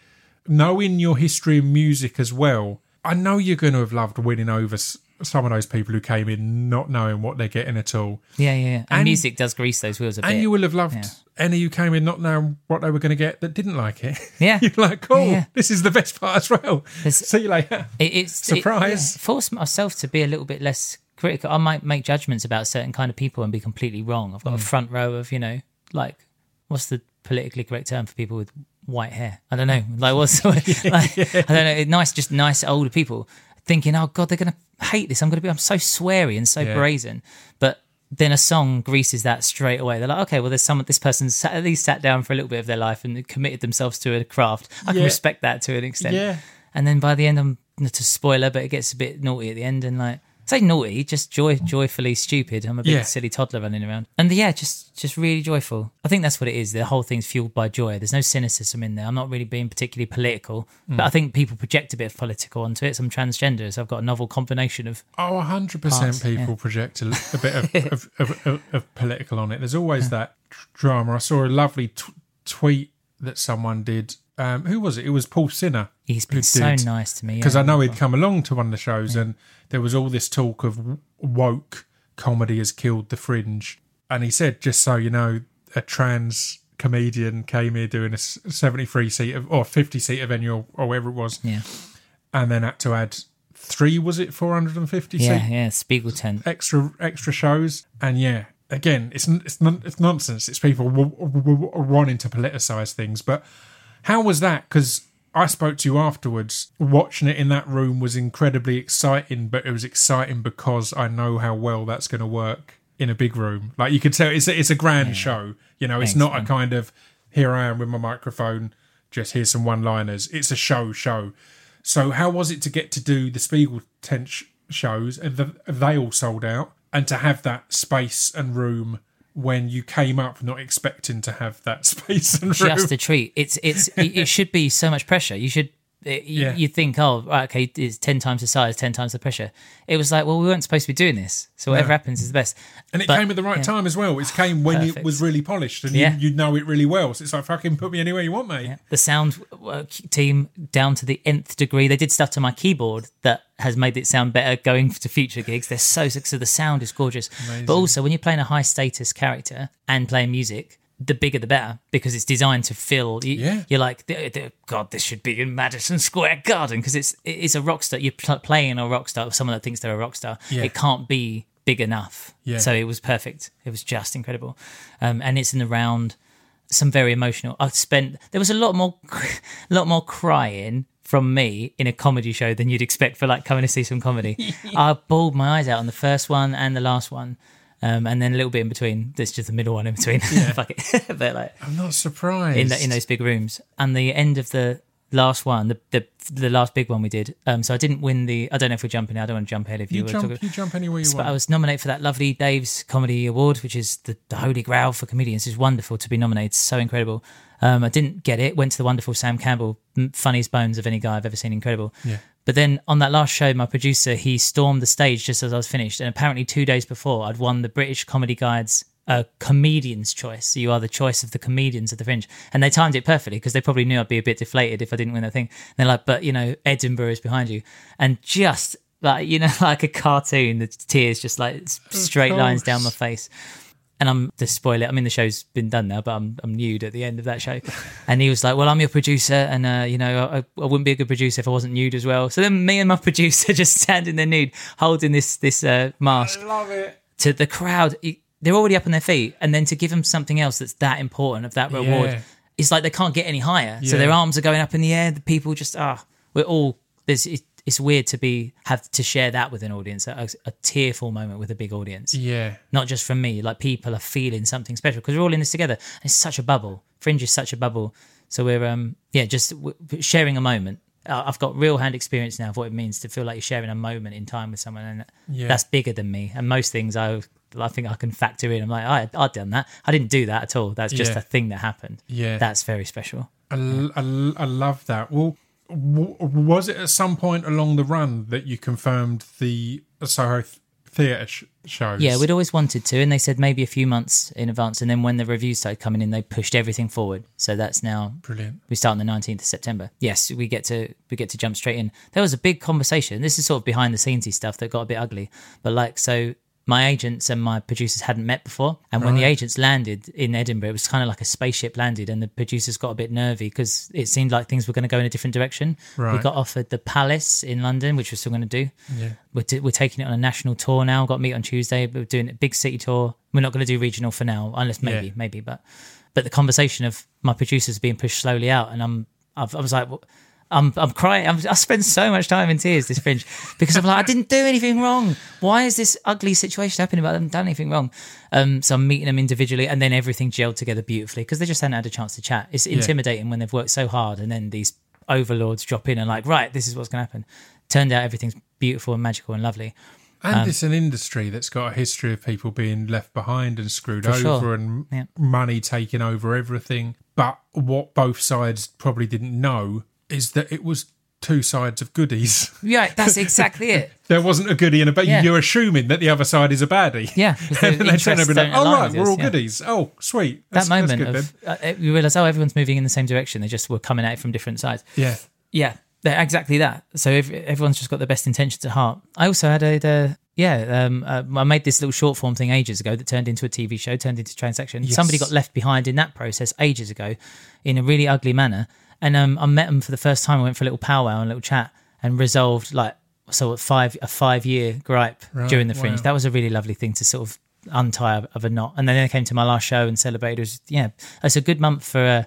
knowing your history of music as well. I know you're going to have loved winning over some of those people who came in not knowing what they're getting at all. yeah, yeah. And, And- music does grease those wheels a bit. And you will have loved Yeah. any who came in not knowing what they were going to get that didn't like it. *laughs* Yeah. You're like, cool, yeah. this is the best part as well. There's- *laughs* See you later. It, it's Surprise. It, yeah, force myself to be a little bit less critical. I might make judgments about certain kind of people and be completely wrong. I've got Mm. a front row of you know, like what's the politically correct term for people with white hair? I don't know. Like what's *laughs* like, I don't know. Nice, just nice older people thinking, oh god, they're gonna hate this. I'm gonna be. I'm so sweary and so Yeah. brazen, but. Then a song greases that straight away. They're like, okay, well, there's someone, This person sat, at least sat down for a little bit of their life and committed themselves to a craft. I can Yeah. respect that to an extent. Yeah. And then by the end, I'm not a spoiler, but it gets a bit naughty at the end, and like say naughty, just joy, joyfully stupid. I'm a big Yeah. silly toddler running around, and yeah, just just really joyful. I think that's what it is. The whole thing's fueled by joy. There's no cynicism in there. I'm not really being particularly political, Hmm. but I think people project a bit of political onto it. So I'm transgender, so I've got a novel combination of Oh, 100% Parts, people project a, a bit of, *laughs* of, of, of, of political on it. There's always that drama. I saw a lovely t- tweet that someone did. Um, who was it? It was Paul Sinha. he's been so nice to me. Because yeah. I know he'd come along to one of the shows and there was all this talk of woke comedy has killed the fringe. And he said, just so you know, a trans comedian came here doing a 73 seat of, or 50 seat venue or, whatever it was, yeah, and then had to add three, was it 450 yeah, seat yeah. Spiegel tent. extra extra shows and yeah again it's it's it's nonsense it's people w- w- w- wanting to politicize things but how was that because i spoke to you afterwards. Watching it in that room was incredibly exciting but it was exciting because i know how well that's going to work in a big room. Like you could tell it's a, it's a grand show you know it's not man. a kind of here i am with my microphone just here's some one liners it's a show show. So how was it to get to do the Spiegel tent shows? And the, they all sold out. And to have that space and room when you came up not expecting to have that *laughs* space and room? just a treat. It's it's it it should be so much pressure. You should it, you, Yeah. you think oh right, okay it's ten times the size, ten times the pressure. It was like well we weren't supposed to be doing this, so whatever happens is the best. and it but- came at the right yeah. time as well. It came when it was really polished and Yeah. you, you know it really well. So it's like fucking put me anywhere you want, mate. The sound uh, team down to the nth degree. They did stuff to my keyboard that has made it sound better going to future gigs. They're so sick. so the sound is gorgeous. But also when you're playing a high status character and playing music. The bigger the better because it's designed to fill. You, Yeah. You're like, "The- the- God, this should be in Madison Square Garden because it's it's a rock star. You're pl- playing a rock star, someone that thinks they're a rock star. Yeah. It can't be big enough. Yeah. So it was perfect. It was just incredible, um, and it's in the round. Some very emotional. I spent. There was a lot more, a *laughs* lot more crying from me in a comedy show than you'd expect for like coming to see some comedy. *laughs* I bawled my eyes out on the first one and the last one. Um, and then a little bit in between. There's just the middle one in between. *laughs* Fuck it. *laughs* but like, I'm not surprised. in the, in those big rooms. And the end of the last one, the the, the last big one we did. Um, so I didn't win the. I don't know if we're jumping. I don't want to jump ahead if you, you were jump, talking. you jump anywhere you But want. I was nominated for that lovely Dave's Comedy Award, which is the, the holy grail for comedians. It's wonderful to be nominated. So incredible. Um, I didn't get it. Went to the wonderful Sam Campbell, funniest bones of any guy I've ever seen. Incredible. Yeah. But then on that last show, my producer he stormed the stage just as I was finished, and apparently two days before, I'd won the British Comedy Guide's uh, Comedian's Choice. So you are the choice of the comedians of the Fringe, and they timed it perfectly because they probably knew I'd be a bit deflated if I didn't win that thing. And they're like, "But you know, Edinburgh is behind you," and just like you know, *laughs* like a cartoon, the tears just like straight lines down my face. And I'm to spoil it. I mean, the show's been done now, but I'm I'm nude at the end of that show. And he was like, "Well, I'm your producer, and uh, you know, I, I wouldn't be a good producer if I wasn't nude as well." So then, me and my *laughs* producer just standing there nude, holding this this uh, mask love it. to the crowd. They're already up on their feet, and then to give them something else that's that important of that reward, Yeah. it's like they can't get any higher. So their arms are going up in the air. The people just ah, we're all there's. It, it's weird to be have to share that with an audience, a, a tearful moment with a big audience Yeah. not just from me. Like people are feeling something special because we're all in this together. It's such a bubble. Fringe is such a bubble. So we're um yeah, just w- sharing a moment. I- I've got real hand experience now of what it means to feel like you're sharing a moment in time with someone, and Yeah. that's bigger than me. And most things I, I think I can factor in. I'm like, I, I've done that. I didn't do that at all. That's just Yeah. a thing that happened. Yeah. that's very special. I I love that. Well, w- was it at some point along the run that you confirmed the Soho th- theatre sh- shows? Yeah, we'd always wanted to, and they said maybe a few months in advance. And then when the reviews started coming in, they pushed everything forward. So that's now Brilliant. we start on the 19th of September. Yes, we get to we get to jump straight in. There was a big conversation. This is sort of behind the scenesy stuff that got a bit ugly. But like so my agents and my producers hadn't met before. And when the agents landed in Edinburgh, it was kind of like a spaceship landed, and the producers got a bit nervy because it seemed like things were going to go in a different direction. We got offered the Palace in London, which we're still going to do. Yeah. We're, t- we're taking it on a national tour now. Got meet on Tuesday. We're doing a big city tour. We're not going to do regional for now, unless maybe, Yeah. maybe. But but the conversation of my producers being pushed slowly out, and I'm I've, I was like. "What?" I'm, I'm crying. I'm, I spend so much time in tears this fringe because I'm like, I didn't do anything wrong. Why is this ugly situation happening? But I haven't done anything wrong. Um, so I'm meeting them individually, and then everything gelled together beautifully because they just hadn't had a chance to chat. It's intimidating when they've worked so hard, and then these overlords drop in and like, right, this is what's going to happen. Turned out everything's beautiful and magical and lovely. And Um, it's an industry that's got a history of people being left behind and screwed over sure. and Yeah. money taking over everything. But what both sides probably didn't know is that it was two sides of goodies. Yeah, that's exactly it. *laughs* there wasn't a goodie and a bad. Yeah. You're assuming that the other side is a baddie. Yeah, *laughs* and then they turn interests over and be like, oh, right, we're all yeah. goodies. Oh, sweet. That's, that moment that's good of uh, you realise, oh, everyone's moving in the same direction. They just were coming at it from different sides. Yeah. Yeah, they're exactly that. So ev- everyone's just got the best intentions at heart. I also had a, the yeah, um, uh, I made this little short form thing ages ago that turned into a TV show, turned into Transaction. Yes. Somebody got left behind in that process ages ago, in a really ugly manner. And um, I met them for the first time. I went for a little powwow and a little chat, and resolved like so a five a five year gripe during the fringe. wow. That was a really lovely thing to sort of untie of a knot. And then they came to my last show and celebrated. It was yeah, it's a good month for uh,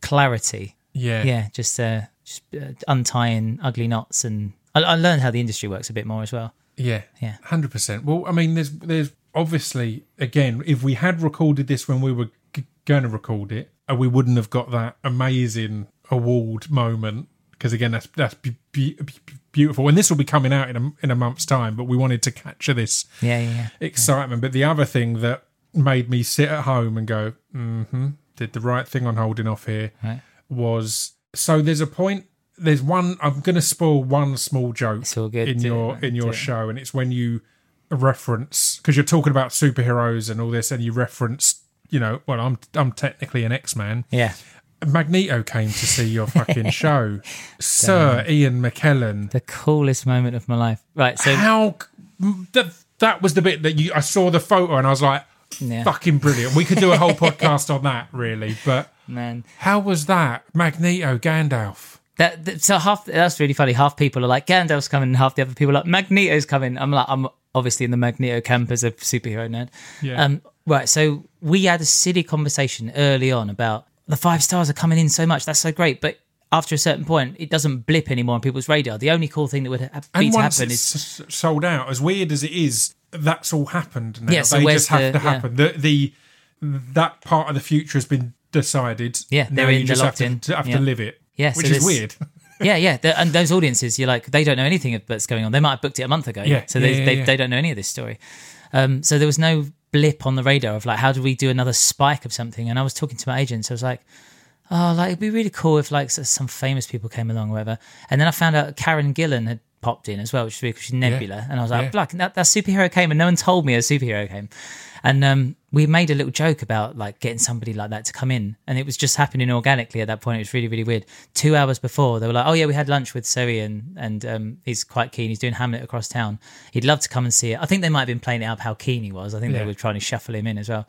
clarity Yeah. yeah, just uh, just uh, untying ugly knots, and I, I learned how the industry works a bit more as well. Yeah, Yeah. hundred percent. Well, I mean, there's there's obviously again, if we had recorded this when we were g- going to record it, uh, we wouldn't have got that amazing award moment because again, that's that's be- be- be- beautiful. And this will be coming out in a in a month's time, but we wanted to capture this Yeah, yeah, yeah. excitement. But the other thing that made me sit at home and go, mm-hmm, did the right thing on holding off here Right. was so there's a point there's one I'm gonna spoil one small joke It's all good. in your it, in your it. show and it's when you reference because you're talking about superheroes and all this and you reference you know well I'm I'm technically an X-Man Yeah, Magneto came to see your fucking *laughs* show Sir Ian McKellen the coolest moment of my life. Right, so how that that was the bit that you I saw the photo and I was like Yeah. fucking brilliant we could do a whole *laughs* podcast on that really but man, how was that Magneto Gandalf that, that so half that's really funny. Half people are like Gandalf's coming, and half the other people are like Magneto's coming. I'm like I'm obviously in the Magneto camp as a superhero nerd. Yeah. Um, right, so we had a silly conversation early on about the five stars are coming in so much. That's so great, but after a certain point, it doesn't blip anymore on people's radar. The only cool thing that would ha- be to happen is s- sold out, as weird as it is, that's all happened now. Yeah, so they just have the- to happen. The, the that part of the future has been decided. Yeah, now they're in, you just have to, in. to have Yeah. to live it. Yeah, so which is weird. *laughs* yeah, yeah. The, and those audiences, you're like, they don't know anything of that's going on. They might have booked it a month ago. Yeah, So yeah, they, yeah, they, yeah. they don't know any of this story. Um, so there was no blip on the radar of like, how do we do another spike of something? And I was talking to my agents. I was like, oh, like it'd be really cool if like some famous people came along or whatever. And then I found out Karen Gillan had popped in as well, which is because she's Nebula. And I was like, Yeah. like that, that superhero came and no one told me a superhero came. And um, we made a little joke about like getting somebody like that to come in, and it was just happening organically at that point. It was really, really weird. Two hours before, they were like, "Oh yeah, we had lunch with Sir Ian, and and um, he's quite keen. He's doing Hamlet across town. He'd love to come and see it. I think they might have been playing it up how keen he was. I think Yeah. they were trying to shuffle him in as well.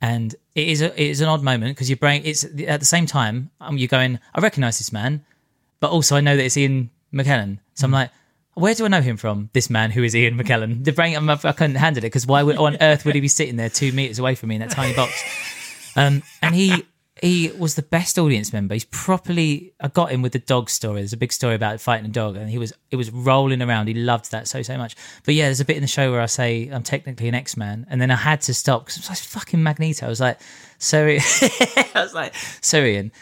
And it is a, it is an odd moment because your brain. It's at the same time um, you're going, I recognise this man, but also I know that it's Ian McKellen. So I'm like, where do I know him from? This man who is Ian McKellen. The brain, I'm, I couldn't handle it because why would, on earth would he be sitting there two meters away from me in that tiny box? Um, and he he was the best audience member. He's properly. I got him with the dog story. There's a big story about fighting a dog, and he was it was rolling around. He loved that so so much. But yeah, there's a bit in the show where I say I'm technically an X Man, and then I had to stop because I was fucking Magneto. I was like, sorry, *laughs* I was like, sorry, Ian,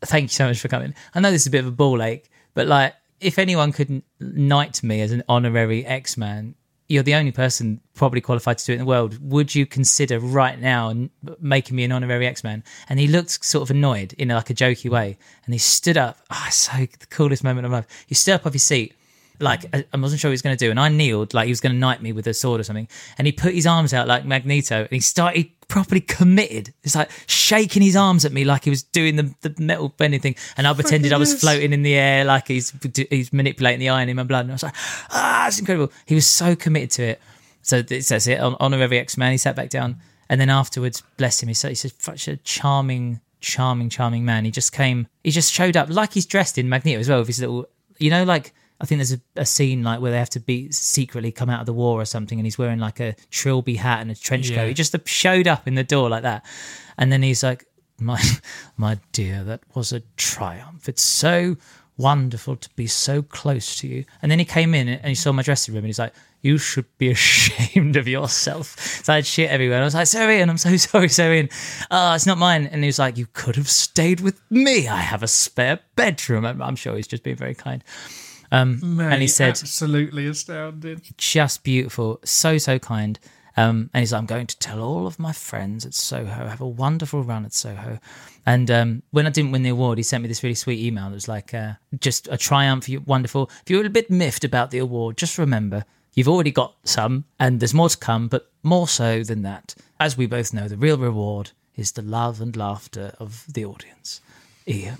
thank you so much for coming. I know this is a bit of a ball ache, But like, if anyone could knight me as an honorary X Man, you're the only person probably qualified to do it in the world. Would you consider right now making me an honorary X Man? And he looked sort of annoyed in like a jokey way, and he stood up. Oh, so the coolest moment of my life. He stood up off his seat. Like I I wasn't sure what he was going to do, and I kneeled like he was going to knight me with a sword or something. And he put his arms out like Magneto, and he started properly committed. It's like shaking his arms at me like he was doing the, the metal bending thing, and I pretended I was floating in the air like he's he's manipulating the iron in my blood. And I was like, ah, it's incredible. He was so committed to it. So that's it. On honorary X Man, he sat back down, and then afterwards, bless him, he's so- he's such a charming, charming, charming man. He just came, he just showed up like he's dressed in Magneto as well with his little, you know, like. I think there's a, a scene like where they have to be secretly come out of the war or something, and he's wearing like a trilby hat and a trench Yeah. coat. He just showed up in the door like that, and then he's like, "My, *laughs* my dear, that was a triumph. It's so wonderful to be so close to you." And then he came in and he saw my dressing room, and he's like, "You should be *laughs* ashamed of yourself." So I had shit everywhere. And I was like, "Sorry, and I'm so *laughs* sorry, sorry." And oh, it's not mine. And he was like, "You could have stayed with me. I have a spare bedroom." I'm, I'm sure he's just being very kind. Um, and he said, absolutely astounding. just beautiful, so so kind. Um, and he's like, I'm going to tell all of my friends at Soho. Have a wonderful run at Soho. And um, when I didn't win the award, he sent me this really sweet email. It was like, uh, just a triumph, wonderful. If you're a bit miffed about the award, just remember you've already got some, and there's more to come. But more so than that, as we both know, the real reward is the love and laughter of the audience. Ian.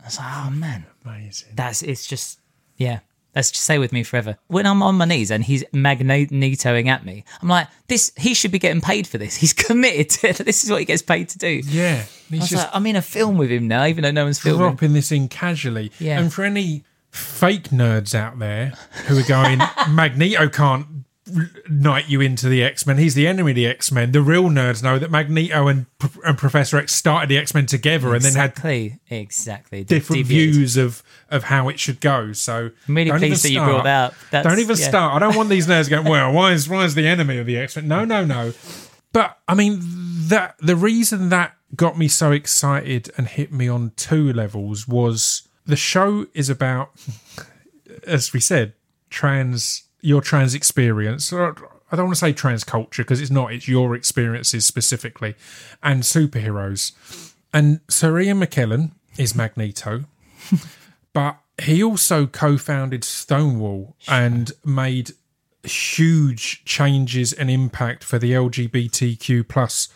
I was like, oh man, Amazing. that's it's just yeah let's just stay with me forever when i'm on my knees and he's magnetoing at me i'm like this he should be getting paid for this *laughs* he's committed to this is what he gets paid to do Yeah. I was like, I'm in a film with him now, even though no one's filming. dropping this in casually. Yeah. And for any fake nerds out there who are going, *laughs* Magneto can't knight you into the X Men. He's the enemy of the X Men. The real nerds know that Magneto and, and Professor X started the X Men together and then had Exactly, exactly. different Deviated. views of of how it should go. So I'm really pleased that you brought that up. That's- don't even yeah. start. I don't want these nerds going. Well, why is why is the enemy of the X Men? No, no, no. But I mean that the reason that got me so excited and hit me on two levels was the show is about, *laughs* as we said, trans your trans experience. I don't want to say trans culture because it's not. It's your experiences specifically, and superheroes. And Sir Ian McKellen is Magneto, *laughs* but he also co-founded Stonewall and made huge changes and impact for the LGBTQ plus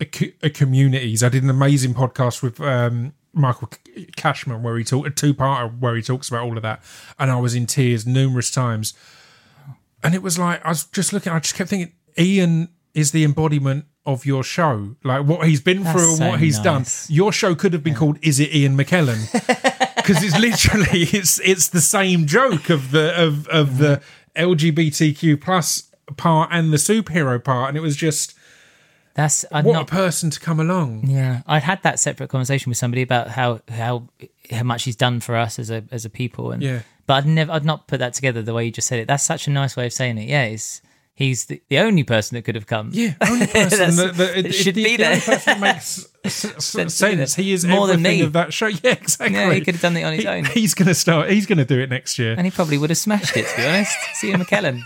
uh, communities. I did an amazing podcast with um, Michael Cashman where he talked a two-parter where he talks about all of that, and I was in tears numerous times. And it was like I was just looking. I just kept thinking, Ian is the embodiment of your show, like what he's been That's through and so what he's nice. done. Your show could have been called "Is It Ian McKellen?" *laughs* because it's literally it's it's the same joke of the of of the LGBTQ plus part and the superhero part, and it was just That's I'm what not. a person to come along. Yeah, I had that separate conversation with somebody about how how how much he's done for us as a as a people, and Yeah. But I'd never I'd not put that together the way you just said it. That's such a nice way of saying it. Yeah, it's he's the, the only person that could have come. Yeah, only *laughs* person that, that, *laughs* it, should the, be the only person that makes *laughs* s- s- sense. He is More than me. of that show. Yeah, exactly. Yeah, he could have done it on his He- own. He's gonna start. He's gonna do it next year. And he probably would have smashed it, to be honest. See McKellen.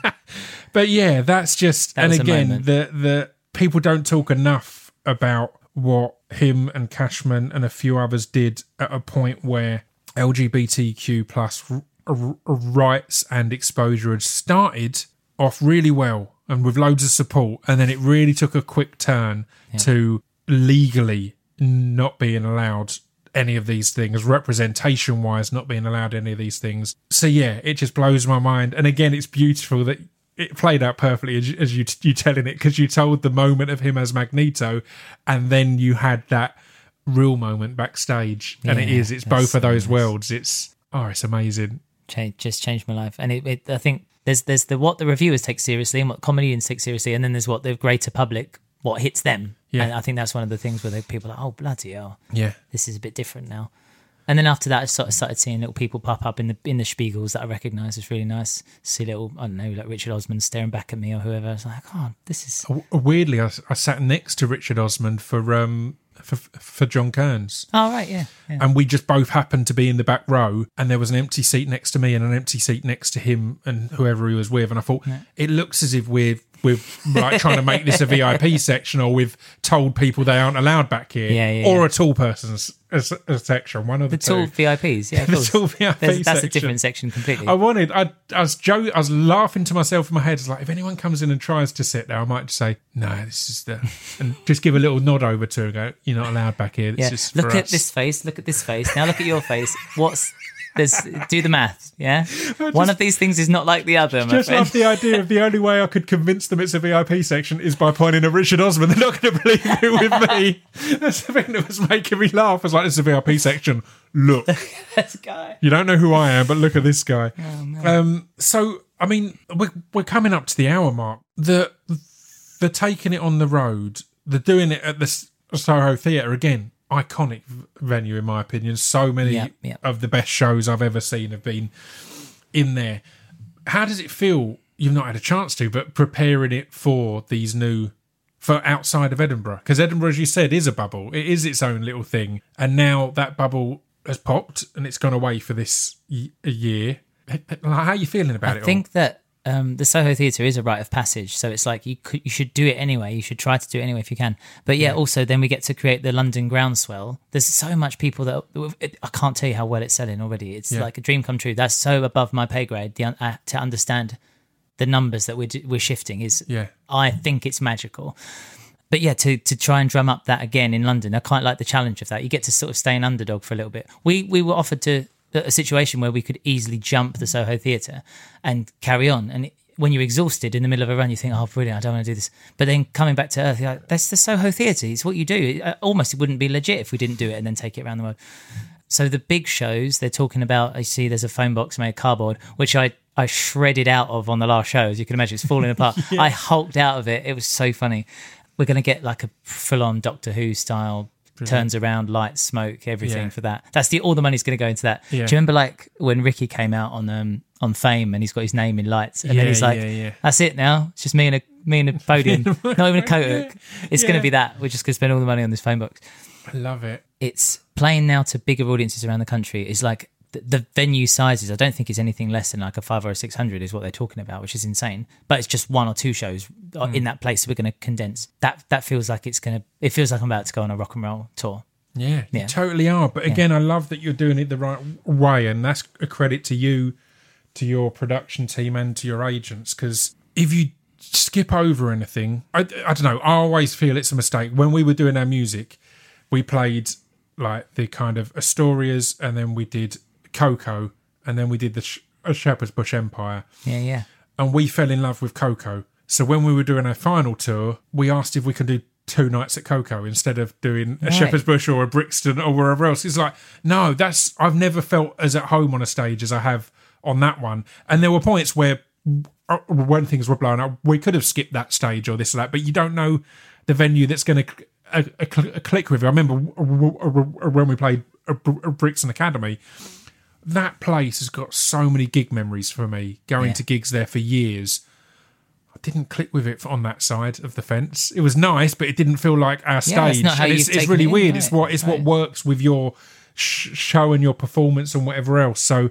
But yeah, that's just That and again the the people don't talk enough about what him and Cashman and a few others did at a point where LGBTQ plus rights and exposure had started off really well and with loads of support, and then it really took a quick turn to legally not being allowed any of these things, representation wise, not being allowed any of these things. So yeah, it just blows my mind. And again, it's beautiful that it played out perfectly as, you- as you you telling it because you told the moment of him as Magneto, and then you had that real moment backstage, and it Yeah, is it's both of those nice. worlds. It's oh, it's amazing. Change, just changed my life. And it, it, I think there's there's the what the reviewers take seriously and what comedians take seriously, and then there's what the greater public what hits them. Yeah. And I think that's one of the things where they, people are like, oh bloody hell, Yeah, this is a bit different now. And then after that, I sort of started seeing little people pop up in the in the Spiegels that I recognise as really nice. See little, I don't know, like Richard Osman staring back at me or whoever. I was like, oh, this is weirdly, I, I sat next to Richard Osman for um for, for John Kearns. Oh right, yeah. yeah. And we just both happened to be in the back row, and there was an empty seat next to me and an empty seat next to him and whoever he was with. And I thought, it looks as if we're we're like trying to make this a VIP section, or we've told people they aren't allowed back here, Yeah, yeah, or yeah. a tall person's a, a section. One of the, the tall. VIPs, yeah, *laughs* The tall VIP There's- that's a different section completely. I wanted. I, I was Joe. I was laughing to myself in my head. It's like if anyone comes in and tries to sit there, I might just say, "No, this is the," and just give a little nod over to her. and Go, "You're not allowed back here. This yeah. is Look at us." this face. Look at this face. Now look at your face. What's there's do the math? Yeah. *laughs* One of these things is not like the other. My Just love the idea of the only way I could convince them it's a VIP section is by pointing at Richard Osman. *laughs* They're not going to believe it with me. *laughs* That's the thing that was making me laugh. I was like, "This is a VIP section. Look, this guy. you don't know who I am, but look at this guy." Oh, um, so, I mean, we're we're coming up to the hour mark. The the taking it on the road, the doing it at the Soho Theatre again. Iconic venue, in my opinion. So many Yeah, yeah. of the best shows I've ever seen have been in there. How does it feel? You've not had a chance to, but preparing it for these new for outside of Edinburgh because Edinburgh, as you said, is a bubble. It is its own little thing, and now that bubble has popped and it's gone away for this y- a year. How are you feeling about I it? I think that um, the Soho Theatre is a rite of passage, so it's like you could, you should do it anyway. You should try to do it anyway if you can. But yeah, also then we get to create the London groundswell. There's so much people that it, I can't tell you how well it's selling already. It's Yeah. like a dream come true. That's so above my pay grade. The uh, to understand the numbers that we're we're shifting is Yeah. I think it's magical. But yeah, to, to try and drum up that again in London, I quite like the challenge of that. You get to sort of stay an underdog for a little bit. We we were offered to a situation where we could easily jump the Soho Theatre and carry on. And when you're exhausted in the middle of a run, you think, "Oh, brilliant! I don't want to do this." But then coming back to earth, you're like, "That's the Soho Theatre. It's what you do." Uh, Almost, it wouldn't be legit if we didn't do it and then take it around the world. So the big shows they're talking about, I see there's a phone box made of cardboard, which I I shredded out of on the last show. As you can imagine, it's falling *laughs* apart. I hulked out of it. It was so funny. We're going to get like a full on Doctor Who style. Turns around, lights, smoke, everything Yeah. for that. That's the all the money's going to go into that. Yeah. Do you remember like when Ricky came out on um on Fame and he's got his name in lights, and then Yeah, he's like. "That's it now. It's just me and a me and a *laughs* podium, not even a coat hook. It's going to be that. We're just going to spend all the money on this phone box." I love it. it's playing now to bigger audiences around the country is like the, the venue sizes i don't think it's anything less than like a five or a six hundred is what they're talking about which is insane but it's just one or two shows Hmm. in that place so we're going to condense that that feels like it's going to it feels like i'm about to go on a rock and roll tour Yeah, you totally are. But again, I love that you're doing it the right way, and that's a credit to you, to your production team, and to your agents. Because if you skip over anything, I, I don't know. I always feel it's a mistake. When we were doing our music, we played like the kind of Astorias, and then we did Koko, and then we did the Sh- uh, Shepherd's Bush Empire yeah yeah and we fell in love with Koko. So when we were doing our final tour, we asked if we could do two nights at Koko instead of doing a Right. Shepherd's Bush or a Brixton or wherever else. It's like, no, that's I've never felt as at home on a stage as I have on that one. And there were points where uh, when things were blown up, we could have skipped that stage or this or that, but you don't know the venue that's going to a, a, cl- a click with you. I remember w- w- w- when we played a Br- a Brixton Academy, that place has got so many gig memories for me. Going Yeah. to gigs there for years, I didn't click with it on that side of the fence. It was nice, but it didn't feel like our Yeah, stage. it's And it's, it's really it in, weird. It's what it's what works with your sh- show and your performance and whatever else. So.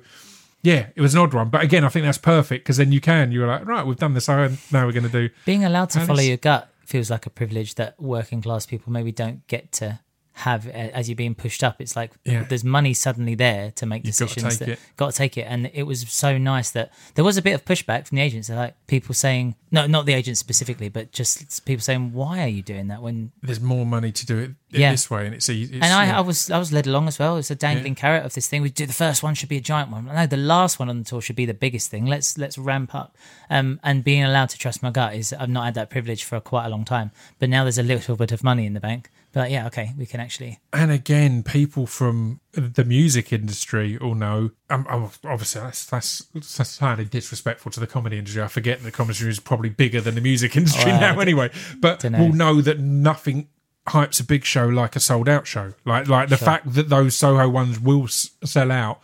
Yeah, it was an odd one, but again, I think that's perfect because then you can. You're like, right, we've done this, now we're going to do. being allowed to And follow your gut feels like a privilege that working class people maybe don't get to have as you're being pushed up it's like Yeah. there's money suddenly there to make You've got to decisions got to take it and it was so nice that there was a bit of pushback from the agents They're like people saying no not the agents specifically but just people saying why are you doing that when There's more money to do it Yeah. this way, and it's easy. and I, I was I was led along as well. It's a dangling carrot of this thing. We do the first one should be a giant one. No, the last one on the tour should be the biggest thing. Let's let's ramp up. Um, and being allowed to trust my gut is I've not had that privilege for quite a long time. But now there's a little bit of money in the bank. But yeah, okay, we can actually. and again, people from the music industry all know. Um, oh, obviously, that's, that's that's sounding disrespectful to the comedy industry. I forget that the comedy industry is probably bigger than the music *laughs* industry Well, now, anyway. But dunno. we'll know that nothing hypes a big show like a sold out show. Like like the fact that those Soho ones will s- sell out,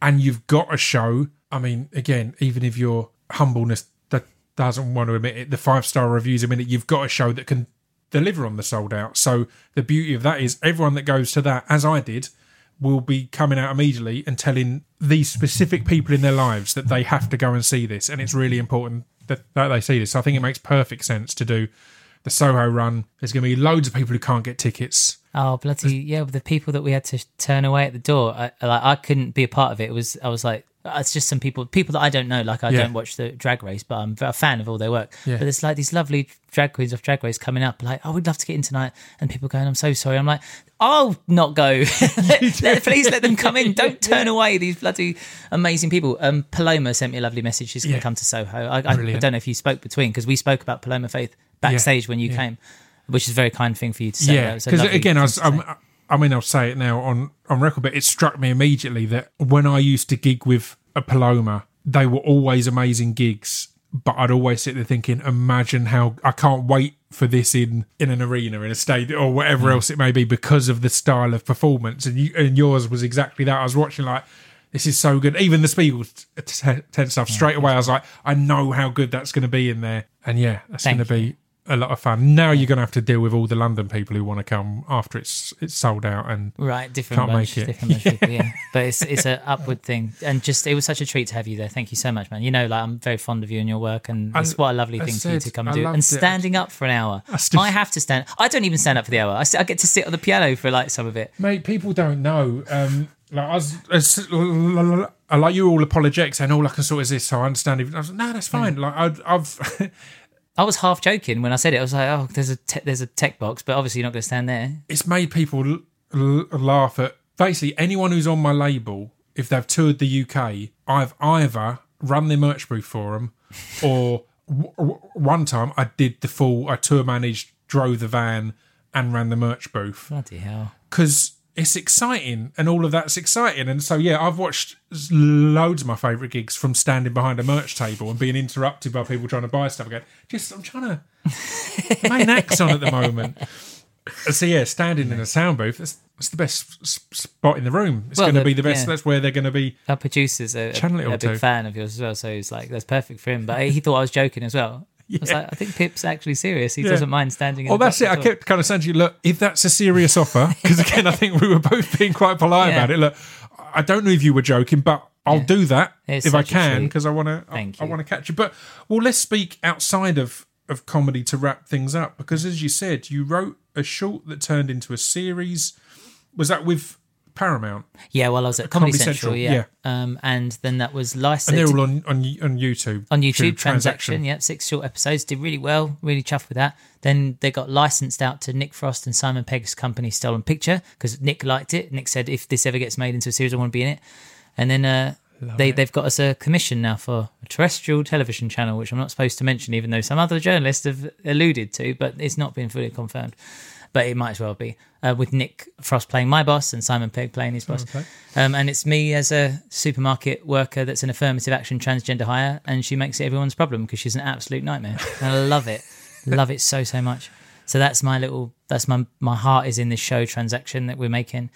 and you've got a show. I mean, again, even if your humbleness that doesn't want to admit it, the five star reviews a minute, you've got a show that can deliver on the sold out. So the beauty of that is everyone that goes to that, as I did, will be coming out immediately and telling these specific people in their lives that they have to go and see this, and it's really important that, that they see this. So I think it makes perfect sense to do the Soho run. There's going to be loads of people who can't get tickets. Oh bloody yeah! The people that we had to turn away at the door, I, like I couldn't be a part of it. It was I was like, it's just some people, people that I don't know. Like I Yeah. don't watch the Drag Race, but I'm a fan of all their work. Yeah. But there's like these lovely drag queens of Drag Race coming up. Like, oh, we'd love to get in tonight, and people going, I'm so sorry. I'm like, I'll not go. *laughs* Please let them come in. *laughs* Don't turn away these bloody amazing people. Um, Paloma sent me a lovely message. She's going to Yeah. come to Soho. I, I, I don't know if you spoke between because we spoke about Paloma Faith backstage when you came, which is a very kind thing for you to say. Yeah, That was a because again, I, was. I'm, I mean, I'll say it now on on record, but it struck me immediately that when I used to gig with a Paloma, they were always amazing gigs. But I'd always sit there thinking, imagine how I can't wait for this in in an arena, in a stadium, or whatever else it may be, because of the style of performance. And you and yours was exactly that. I was watching like. This is so good. Even the Spiegel t- t- 10 stuff straight away. I was like, I know how good that's going to be in there. And yeah, that's going to be a lot of fun. Now you're going to have to deal with all the London people who want to come after it's it's sold out. And Right, different Can't bunch, make it. different bunch of people, yeah. *laughs* But it's it's an upward thing, and just it was such a treat to have you there. Thank you so much, man. You know, like I'm very fond of you and your work, and I- it's what a lovely I thing for you to come I and do. And it. standing up for an hour, I, still- have to stand. I don't even stand up for the hour. I, I get to sit on the piano for like some of it. mate, people don't know. Um, like I was, as- I like you all apologetic and all I can sort is this. So I understand. If, I was like, no, that's fine. Like I've, I've *laughs* I was half joking when I said it. I was like, "Oh, there's a te- there's a tech box, but obviously you're not going to stand there." it's made people l- l- laugh at basically anyone who's on my label. If they've toured the UK, I've either run their merch booth for them, *laughs* or w- w- one time I did the full. I tour managed, drove the van, and ran the merch booth Bloody hell! because it's exciting and all of that's exciting. And so yeah, I've watched loads of my favourite gigs from standing behind a merch table and being interrupted by people trying to buy stuff again. Just I'm trying to main acts on at the moment. So yeah, standing in a sound booth, that's, that's the best spot in the room. It's Well, going to be the best. yeah. That's where they're going to be. Our producer's a, a, a big two. fan of yours as well, so he's like, "That's perfect for him." But he thought I was joking as well. *laughs* I was like, "I think Pip's actually serious. He Yeah. doesn't mind standing." in Well, the that's it. I kept kind of saying to you, look, if that's a serious offer, *laughs* because again, I think we were both being quite polite Yeah. about it. Look, I don't know if you were joking, but I'll Yeah. do that It's if I can because I want to. I, I want to catch you. But well, let's speak outside of of comedy to wrap things up because, as you said, you wrote a short that turned into a series. Was that with Paramount? Yeah, well, I was at Comedy, Comedy Central, Central, yeah. Um, and then that was licensed And they're all on on, on YouTube. on YouTube. Transaction, yeah, six short episodes, did really well, really chuffed with that. Then they got licensed out to Nick Frost and Simon Pegg's company, Stolen Picture, because Nick liked it. Nick said, if this ever gets made into a series, I want to be in it. And then uh, they they've got us a commission now for a terrestrial television channel, which I'm not supposed to mention, even though some other journalists have alluded to, but it's not been fully confirmed. But it might as well be uh, with Nick Frost playing my boss and Simon Pegg playing his boss. Okay. Um, and it's me as a supermarket worker that's an affirmative action transgender hire, and she makes it everyone's problem because she's an absolute nightmare. And I love it, *laughs* love it so so much. So that's my little, that's my my heart is in this show transaction that we're making.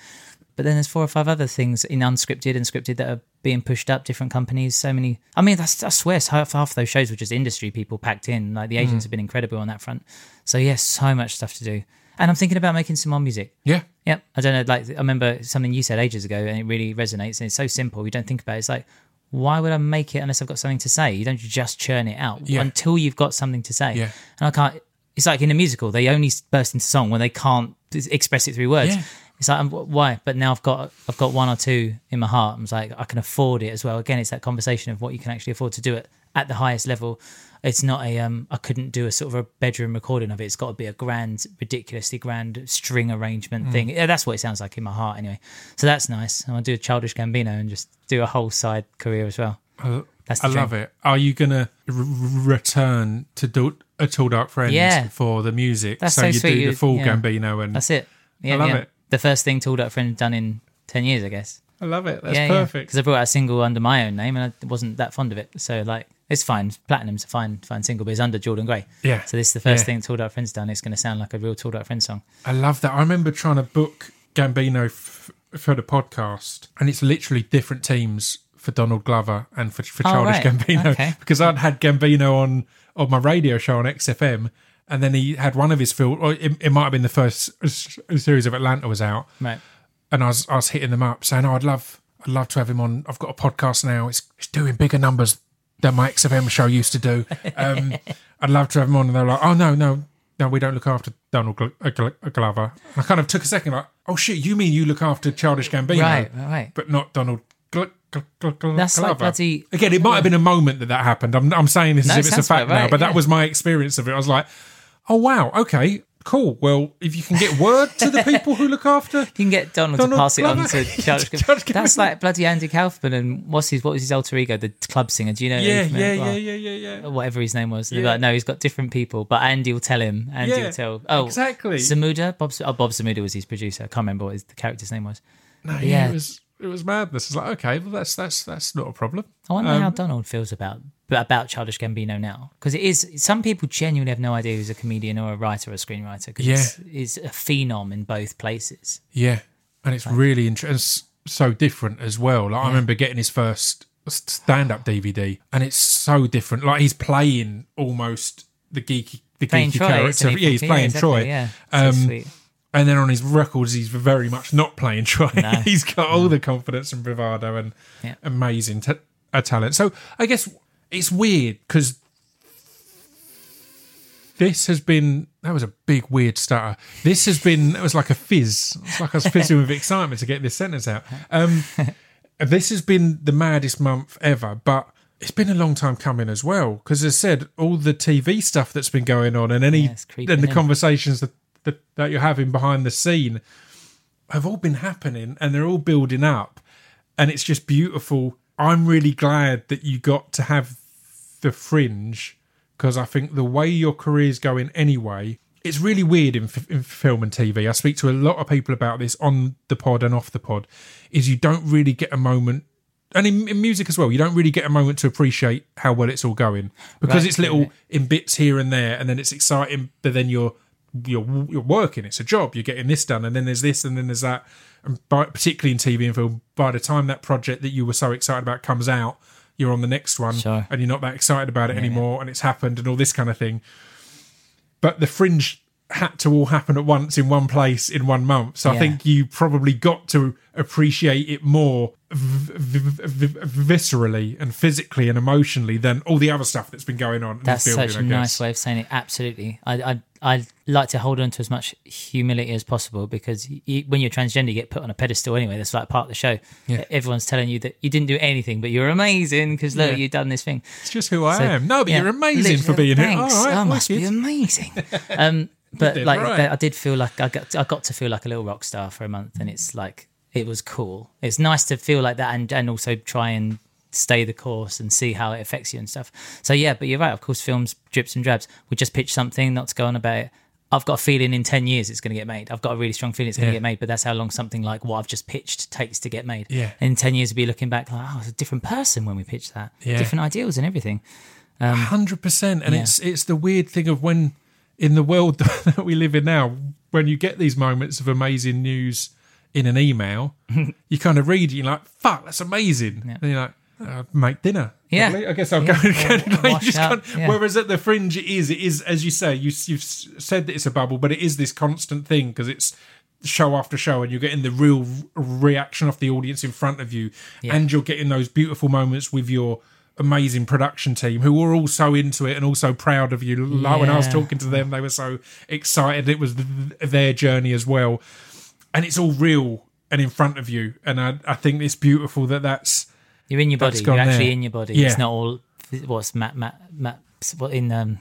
But then there's four or five other things in unscripted and scripted that are being pushed up. Different companies, so many. I mean, that's, I swear, half half those shows were just industry people packed in. Like the agents have been incredible on that front. So yes, so much stuff to do. And I'm thinking about making some more music. Yeah, Yeah. I don't know. Like, I remember something you said ages ago, and it really resonates. And it's so simple. You don't think about it. It's like, why would I make it unless I've got something to say? You don't just churn it out Yeah. until you've got something to say. Yeah. And I can't. It's like in a musical, they only burst into song when they can't express it through words. Yeah. It's like um, why? But now I've got I've got one or two in my heart. I'm like I can afford it as well. Again, it's that conversation of what you can actually afford to do it at the highest level. It's not a um. I couldn't do a sort of a bedroom recording of it. It's got to be a grand, ridiculously grand string arrangement Mm. thing. Yeah, that's what it sounds like in my heart anyway. So that's nice. And I'll do a childish Gambino and just do a whole side career as well. That's I love it. Are you going to r- return to do a Tall Dark Friends Yeah. for the music? That's so, so you sweet. do the full yeah. Gambino and That's it. Yeah, love yeah. it. The first thing Tall Dark Friend done in ten years, I guess. I love it. That's yeah, perfect. Because I brought out a single under my own name, and I wasn't that fond of it. So like, it's fine. Platinum's a fine, fine single, but it's under Jordan Gray. Yeah. So this is the first Yeah. thing Tall Dark Friends done. It's going to sound like a real Tall Dark Friends song. I love that. I remember trying to book Gambino f- for the podcast, and it's literally different teams for Donald Glover and for, for Oh, Childish right. Gambino Okay. *laughs* because I'd had Gambino on on my radio show on XFM, and then he had one of his film, or it, it might have been the first series of Atlanta was out, Right. And I was I was hitting them up saying, "Oh, I'd love I'd love to have him on. I've got a podcast now. It's, it's doing bigger numbers than my XFM show used to do. Um, *laughs* I'd love to have him on." And they're like, "Oh no, no, no, we don't look after Donald uh, uh, Glover." And I kind of took a second, like, "Oh shit, you mean you look after Childish Gambino, Right, right, right. but not Donald." Gl- Gl- Gl- Gl- That's like bloody- Again, it might have been a moment that that happened. I'm, I'm saying this No, as if it's a fact about now, right, but that was my experience of it. I was like, "Oh wow, okay." Cool. Well, if you can get word to the people who look after You can get Donald, Donald to pass it on to *laughs* Gambino. That's like bloody Andy Kaufman and what's his what was his alter ego, the club singer? Do you know? yeah, yeah, yeah, yeah, yeah, yeah. Whatever his name was. Yeah. Like, no, he's got different people, but Andy will tell him. Andy Yeah, will tell. Oh, exactly. Zmuda, Bob. Oh, Bob Zmuda was his producer. I can't remember what his, the character's name was. No, yeah, Yeah. it was it was madness. It's like okay, well that's that's that's not a problem. I wonder Um, how Donald feels about about Childish Gambino now, because it is. Some people genuinely have no idea who's a comedian or a writer or a screenwriter. Because Yeah. he's, he's a phenom in both places. Yeah, and it's really interesting. So different as well. Like I remember getting his first stand-up DVD, and it's so different. Like he's playing almost the geeky the Playing geeky Troy, character. he? Yeah, he's Yeah, playing exactly, Troy. Yeah, Um. And then on his records, he's very much not playing *laughs* Troy. he's got all the confidence and bravado and Yeah. amazing t- a talent. So I guess it's weird because this has been that was a big weird stutter. This has been it was like a fizz. It's like I was fizzing with excitement to get this sentence out. Um, this has been the maddest month ever, but it's been a long time coming as well. Because as I said, all the TV stuff that's been going on and any Yeah, and the in. conversations that, that that you're having behind the scene have all been happening and they're all building up and it's just beautiful. I'm really glad that you got to have the fringe because I think the way your career's going anyway, it's really weird in, f- in film and TV. I speak to a lot of people about this on the pod and off the pod. Is you don't really get a moment, and in, in music as well, you don't really get a moment to appreciate how well it's all going because Right, it's little yeah. in bits here and there, and then it's exciting, but then you're you're you're working. It's a job. You're getting this done, and then there's this, and then there's that. And by, particularly in TV and film, by the time that project that you were so excited about comes out, you're on the next one, Sure. and you're not that excited about it anymore, and it's happened, and all this kind of thing. But the fringe had to all happen at once in one place in one month, so I think you probably got to appreciate it more v- v- viscerally and physically and emotionally than all the other stuff that's been going on. That's building, such a nice way of saying it. Absolutely, I I I like to hold on to as much humility as possible because you, when you're transgender, you get put on a pedestal anyway. That's like part of the show. Yeah. Everyone's telling you that you didn't do anything, but you're amazing because look, Yeah. you've done this thing. It's just who I So, am. No, but yeah, you're amazing for being here. thanks. All right, I must be amazing. *laughs* um, but like, right. I did feel like I got I got to feel like a little rock star for a month, and it's like it was cool. It's nice to feel like that, and and also try and stay the course and see how it affects you and stuff. So yeah, but you're right. Of course, films drips and drabs. We just pitch something, not to go on about it. I've got a feeling in 10 years it's going to get made. I've got a really strong feeling it's going to Yeah. get made, but that's how long something like what I've just pitched takes to get made. Yeah. In 10 years, we'll be looking back like, oh, I was a different person when we pitched that. Yeah. Different ideals and everything. Um, hundred percent. And Yeah. it's it's the weird thing of when in the world *laughs* that we live in now, when you get these moments of amazing news in an email, *laughs* you kind of read it, you're like, "Fuck, that's amazing," and you're like. Uh, make dinner. Yeah. probably. I guess I'll Yeah. go. Or- *laughs* go- or you just up, can't- yeah. Whereas at the fringe, it is. It is as you say. You, you've said that it's a bubble, but it is this constant thing because it's show after show, and you're getting the real reaction off the audience in front of you, Yeah. and you're getting those beautiful moments with your amazing production team who were all so into it and also proud of you. Like when I was talking to them, they were so excited. It was th- their journey as well, and it's all real and in front of you. And I, I think it's beautiful that that's You're in your body. You're actually there. in your body. Yeah. It's not all. What's Matt? Matt? Matt? What in um,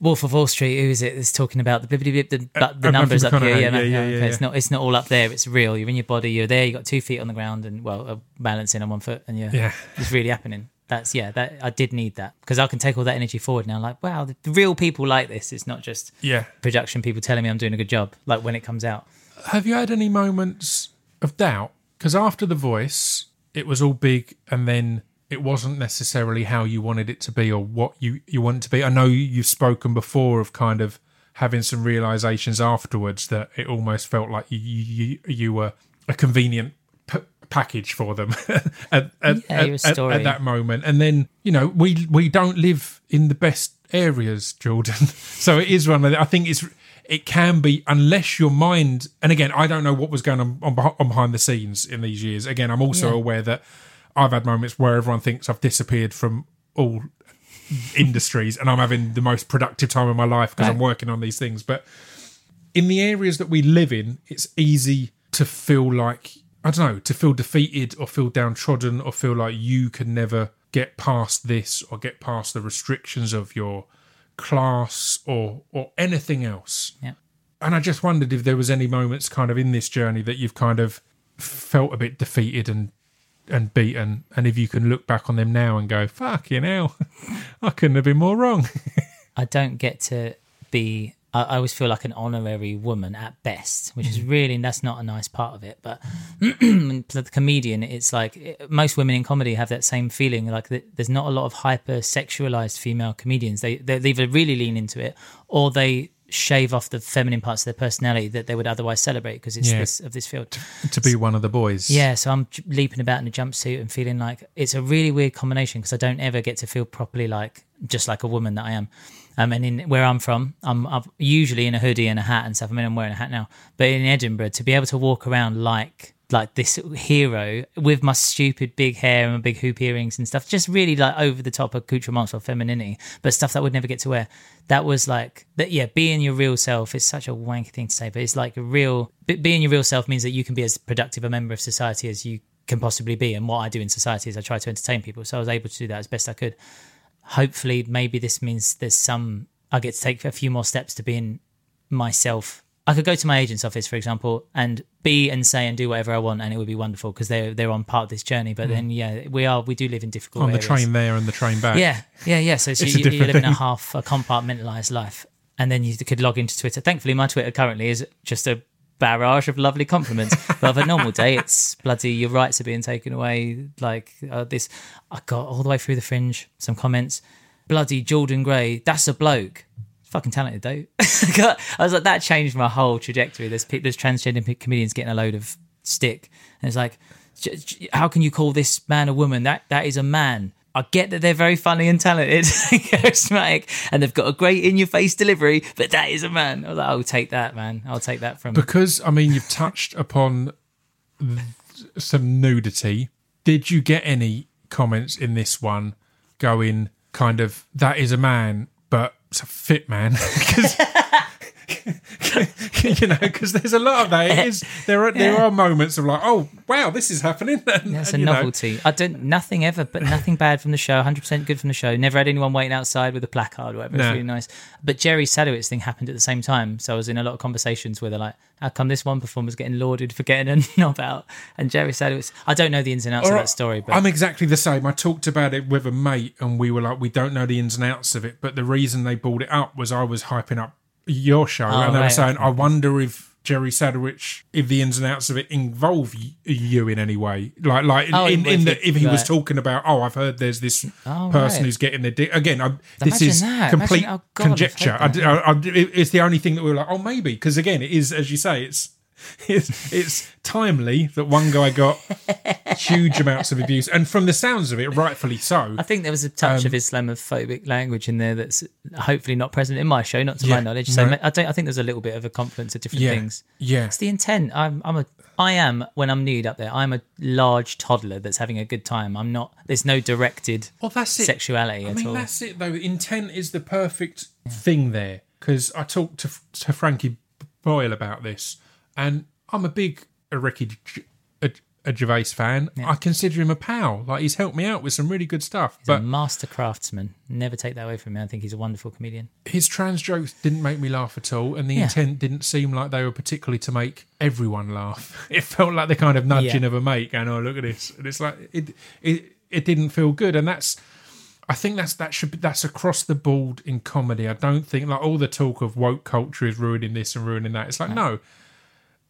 Wolf of Wall Street? Who is it? That's talking about the blip, the, but the uh, numbers up here. Yeah, Yeah, yeah, yeah, It's not. It's not all up there. It's real. You're in your body. You're there. You got two feet on the ground and well, uh, balancing on one foot, and you're, Yeah. it's really happening. That's yeah. That I did need that because I can take all that energy forward now. Like wow, the, the real people like this. It's not just yeah. production people telling me I'm doing a good job. Like when it comes out. Have you had any moments of doubt? Because after the voice, it was all big, and then it wasn't necessarily how you wanted it to be or what you you want it to be. I know you- you've spoken before of kind of having some realizations afterwards that it almost felt like you you, you were a convenient p- package for them *laughs* at, at, Yeah, at- at that moment. And then you know we we don't live in the best areas, Jordan. *laughs* so it is one of the, I think it's it can be unless your mind and again I don't know what was going on on, on behind the scenes in these years. Again, I'm also Yeah. aware that I've had moments where everyone thinks I've disappeared from all *laughs* industries and I'm having the most productive time of my life because I'm working on these things. But in the areas that we live in, it's easy to feel like I don't know, to feel defeated or feel downtrodden or feel like you can never get past this or get past the restrictions of your class or or anything else. Yeah. And I just wondered if there was any moments kind of in this journey that you've kind of felt a bit defeated and and beaten and if you can look back on them now and go, fuck you know, I couldn't have been more wrong. *laughs* I don't get to be. I, I always feel like an honorary woman at best, which is mm-hmm. really that's not a nice part of it. But *clears throat* the comedian, it's like it- most women in comedy have that same feeling. Like th- there's not a lot of hyper sexualized female comedians. They they either really lean into it or they shave off the feminine parts of their personality that they would otherwise celebrate because it's Yeah. this of this field. to be one of the boys. Yeah, so I'm leaping about in a jumpsuit and feeling like it's a really weird combination because I don't ever get to feel properly like just like a woman that I am. Um, and in where I'm from, I'm, I'm usually in a hoodie and a hat and stuff. I mean, I'm wearing a hat now, but in Edinburgh, to be able to walk around like like this hero with my stupid big hair and my big hoop earrings and stuff, just really like over the top accoutrements of femininity, but stuff that would never get to wear. That was like that. Yeah, being your real self is such a wanky thing to say, but it's like a real. Being your real self means that you can be as productive a member of society as you can possibly be. And what I do in society is I try to entertain people. So I was able to do that as best I could. Hopefully, maybe this means there's some. I get to take a few more steps to being myself. I could go to my agent's office, for example, and be and say and do whatever I want, and it would be wonderful because they're they're on part of this journey. But mm. then, yeah, we are we do live in difficult on the train there and the train back. Yeah, yeah, yeah. So, *laughs* so you, you're different living a half a compartmentalized life, and then you could log into Twitter. Thankfully, my Twitter currently is just a barrage of lovely compliments. *laughs* but of a normal day, it's bloody your rights are being taken away. Like uh, this, I got all the way through the fringe. Some comments, bloody Jordan Gray. That's a bloke. Fucking talented though. *laughs* I was like, that changed my whole trajectory. There's pe- there's transgender comedians getting a load of stick, and it's like, how can you call this man a woman? That that is a man. I get that they're very funny and talented, *laughs* and charismatic, and they've got a great in-your-face delivery, but that is a man. I was like, I'll take that, man. I'll take that from. Because I mean, you've touched upon some nudity. Did you get any comments in this one going kind of that is a man, but it's a fit man? *laughs* Because *laughs* *laughs* you know, because there's a lot of that. It is there are there are moments of like, oh wow, this is happening. *laughs* And, That's a you know, novelty. I don't nothing ever, but nothing bad from the show. 100 percent good from the show. Never had anyone waiting outside with a placard or whatever. It's really nice. But Jerry Sadowitz thing happened at the same time, so I was in a lot of conversations where they're like, "How come this one performer's getting lauded for getting a *laughs* knob out?" And Jerry Sadowitz, I don't know the ins and outs of that story, but I'm exactly the same. I talked about it with a mate, and we were like, we don't know the ins and outs of it. But the reason they brought it up was I was hyping up your show, oh, and they were saying, I wonder if Jerry Sadowitz, if the ins and outs of it involve you in any way, like like Oh, in, in if the, if he was talking about, oh, I've heard there's this Oh, person right. who's getting their dick again. I, this is that. complete Imagine- oh, God, conjecture. I. I, I- it's the only thing that we were like, oh, maybe because again, it is as you say, it's. *laughs* It's, it's timely that one guy got huge amounts of abuse, and from the sounds of it, rightfully so. I think there was a touch Um, of Islamophobic language in there that's hopefully not present in my show, not to my knowledge. So no. I don't. I think there's a little bit of a confluence of different Yeah, things. yeah. It's the intent. I'm. I'm a. I am when I'm nude up there. I'm a large toddler that's having a good time. I'm not. There's no directed Well, that's it. sexuality I at mean, all. that's it though. Intent is the perfect thing there because I talked to to Frankie Boyle about this, and I'm a big a Ricky a, a uh, uh, Gervais fan. I consider him a pal. Like he's helped me out with some really good stuff. He's a but master craftsman. Never take that away from me. I think he's a wonderful comedian. his trans jokes didn't make me laugh at all, and the Yeah. intent didn't seem like they were particularly to make everyone laugh. *laughs* It felt like the kind of nudging Yeah. of a mate going, "Oh, look at this," and it's like it it it didn't feel good, and that's. I think that's that should be that's across the board in comedy. I don't think like all the talk of woke culture is ruining this and ruining that. It's like no,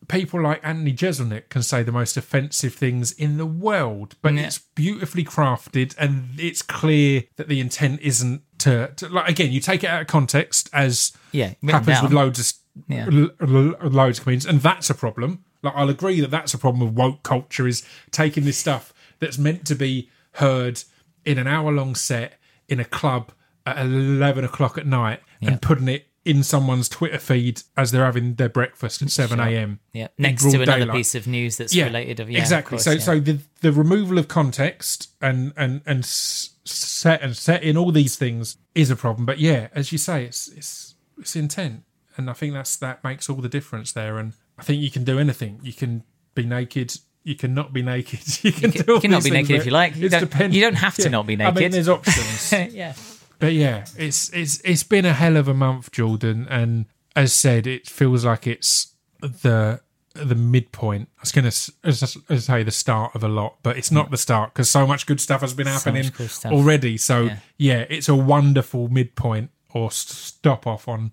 people like Anthony Jeselnik can say the most offensive things in the world, but Yeah. it's beautifully crafted and it's clear that the intent isn't to, to like again. You take it out of context as Yeah, happens down. with loads of Yeah. l- l- loads of comedians, and that's a problem. Like I'll agree that that's a problem with woke culture is taking this stuff that's meant to be heard in an hour long set in a club at 11 o'clock at night Yeah. and putting it in someone's Twitter feed as they're having their breakfast at 7 a.m. Yeah, next to another daylight. piece of news that's related. Of yeah, of exactly. course, so yeah. so the the removal of context and and and set and set in all these things is a problem. But yeah, as you say, it's it's it's intent, and I think that's that makes all the difference there. And I think you can do anything. You can be naked. You can not be naked. *laughs* You can, can- do all you can not be naked if you like. You don't- you don't have to not be naked. I mean, there's options. *laughs* yeah. But yeah, it's it's it's been a hell of a month, Jordan, and as said, it feels like it's the the midpoint. I was going to as say the start of a lot, but it's not the start because so much good stuff has been happening good stuff. already. So Yeah. yeah. it's a wonderful midpoint or stop off on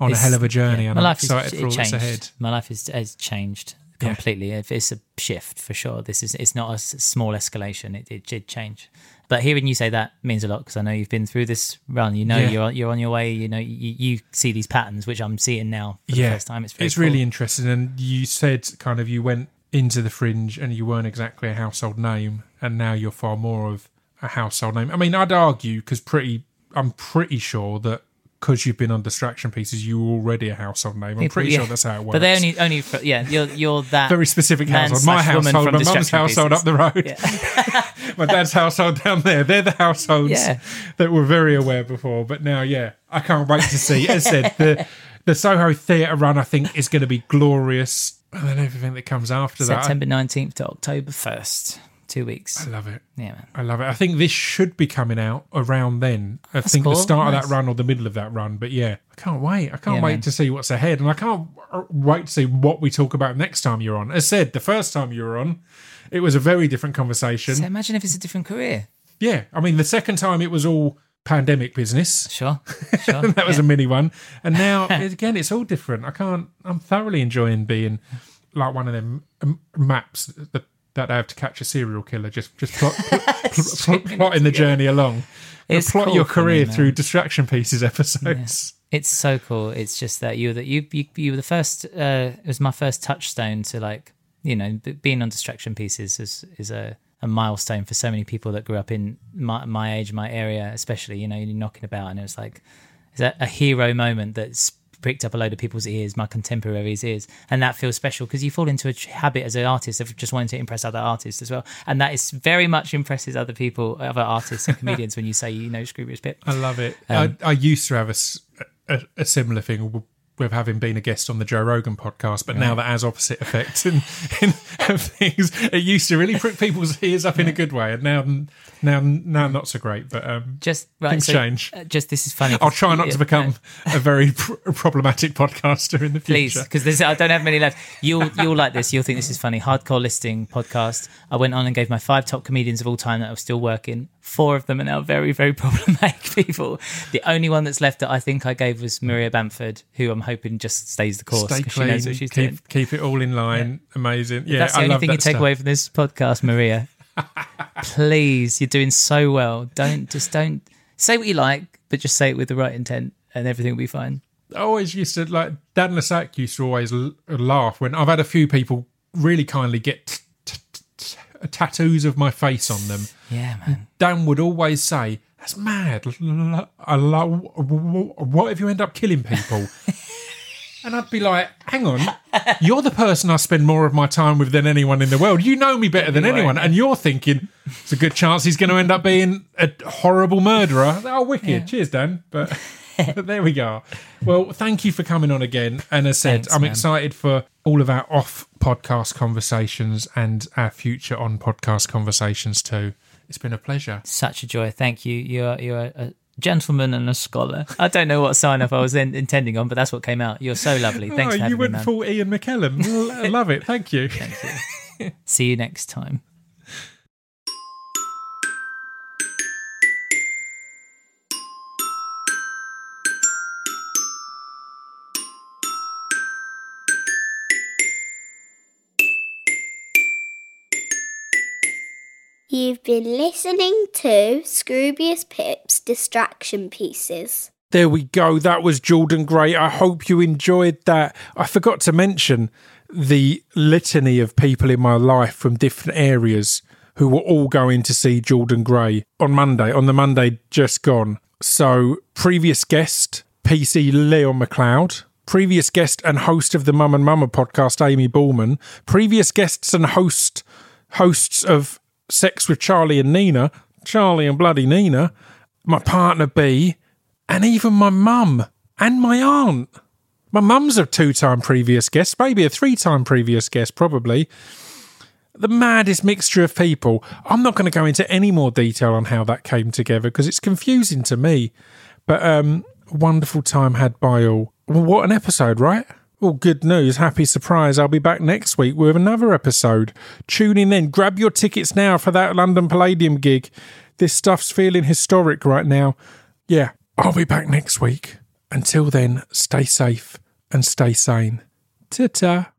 on It's- a hell of a journey, yeah. and My I'm life is excited it for all that's ahead. My life is has changed. Completely. If It's a shift for sure. This is it's not a small escalation. It, it did change. But hearing you say that means a lot because I know you've been through this run. You know Yeah. you're you're on your way. You know you, you see these patterns, which I'm seeing now for the yeah, first time. It's very it's cool. really interesting. And you said kind of you went into the fringe and you weren't exactly a household name, and now you're far more of a household name. I mean, I'd argue because pretty, I'm pretty sure that because you've been on distraction pieces, you were already a household name. I'm People- pretty yeah. sure that's how it works. But they only only for, yeah you're you're that very specific household. My household, my mum's household Pieces. up the road, *laughs* my dad's household down there. They're the households Yeah. that were very aware before. But now, yeah, I can't wait to see. As I said, the the Soho Theatre run, I think, is going to be glorious. And then everything that comes after that. September nineteenth to October first. Two weeks. I love it. Yeah, man. I love it. I think this should be coming out around then. I think cool. the start of that run or the middle of that run. But yeah, I can't wait. I can't Yeah, wait man. to see what's ahead. And I can't wait to see what we talk about next time you're on. As said, the first time you were on, it was a very different conversation. So imagine if it's a different career. Yeah. I mean, the second time it was all pandemic business. Sure, *laughs* sure. That was yeah. a mini one. And now, *laughs* again, it's all different. I can't, I'm thoroughly enjoying being like one of them maps that, that I have to catch a serial killer, just, just *laughs* plot, pl- pl- pl- plotting the journey along. It's plot cool your for me, career through distraction pieces episodes. It's so cool. It's just that you were the, you, you you were the first. Uh, it was my first touchstone to like you know being on distraction pieces is is a, a milestone for so many people that grew up in my my age, my area, especially. You know, you're knocking about, and it was like it's a, a hero moment that's pricked up a load of people's ears, my contemporaries' ears, and that feels special because you fall into a habit as an artist of just wanting to impress other artists as well, and that is very much impresses other people, other artists and comedians when you say you know Scroobius Pip. I love it. Um, I, I used to have a similar thing with having been a guest on the Joe Rogan podcast, but now that has opposite effects in, *laughs* in things. It used to really prick people's ears up in a good way, and now now now not so great. But um, Just right, Things so, change. uh, just this is funny. I'll try not to Yeah, become a very pr- problematic podcaster in the please future. because I don't have many left. You'll you'll like this. You'll think this is funny. Hardcore listing podcast. I went on and gave my five top comedians of all time that are still working. Four of them are now very very *laughs* problematic people. The only one that's left that I think I gave was Maria Bamford, who I'm hoping just stays the course Stay because she clean, knows what she's doing. keep, keep it all in line. Amazing. Yeah, That's the I only thing you take stuff. away from this podcast, Maria. Please, you're doing so well. Don't just don't say what you like, but just say it with the right intent, and everything will be fine. I always used to like Dan le Sac used to always l- laugh when I've had a few people really kindly get t- t- t- tattoos of my face on them. Yeah, man. Dan would always say, "That's mad. L- l- I lo- w- w- What if you end up killing people?" *laughs* and I'd be like, "Hang on, you're the person I spend more of my time with than anyone in the world. You know me better than Anyway. anyone, and you're thinking it's a good chance he's going to end up being a horrible murderer." Oh, wicked! Cheers, Dan. But. *laughs* but there we go. Well, thank you for coming on again. And as I said, Thanks, I'm man. excited for all of our off podcast conversations and our future on podcast conversations too. It's been a pleasure. Such a joy. Thank you. You're you're a gentleman and a scholar. I don't know what sign off I was in, intending on, but that's what came out. You're so lovely. *laughs* Thanks oh, for having you me, went man. full Ian McKellen. *laughs* Love it. Thank you. See you next time. You've been listening to Scroobius Pip's Distraction Pieces. There we go. That was Jordan Gray. I hope you enjoyed that. I forgot to mention the litany of people in my life from different areas who were all going to see Jordan Gray on Monday, on the Monday just gone. So, previous guest, PC Leon McLeod. Previous guest and host of the Mum and Mama podcast, Amy Ballman. Previous guests and host hosts of Sex with Charlie and Nina, Charlie and Bloody Nina. My partner B, and even my mum and my aunt. My mum's a two time previous guest, maybe a three time previous guest, probably. The maddest mixture of people. I'm not going to go into any more detail on how that came together because it's confusing to me. But um, wonderful time had by all. Well, what an episode, right? Well, good news, happy surprise. I'll be back next week with another episode. Tune in then. Grab your tickets now for that London Palladium gig. This stuff's feeling historic right now. Yeah, I'll be back next week. Until then, stay safe and stay sane. Ta ta.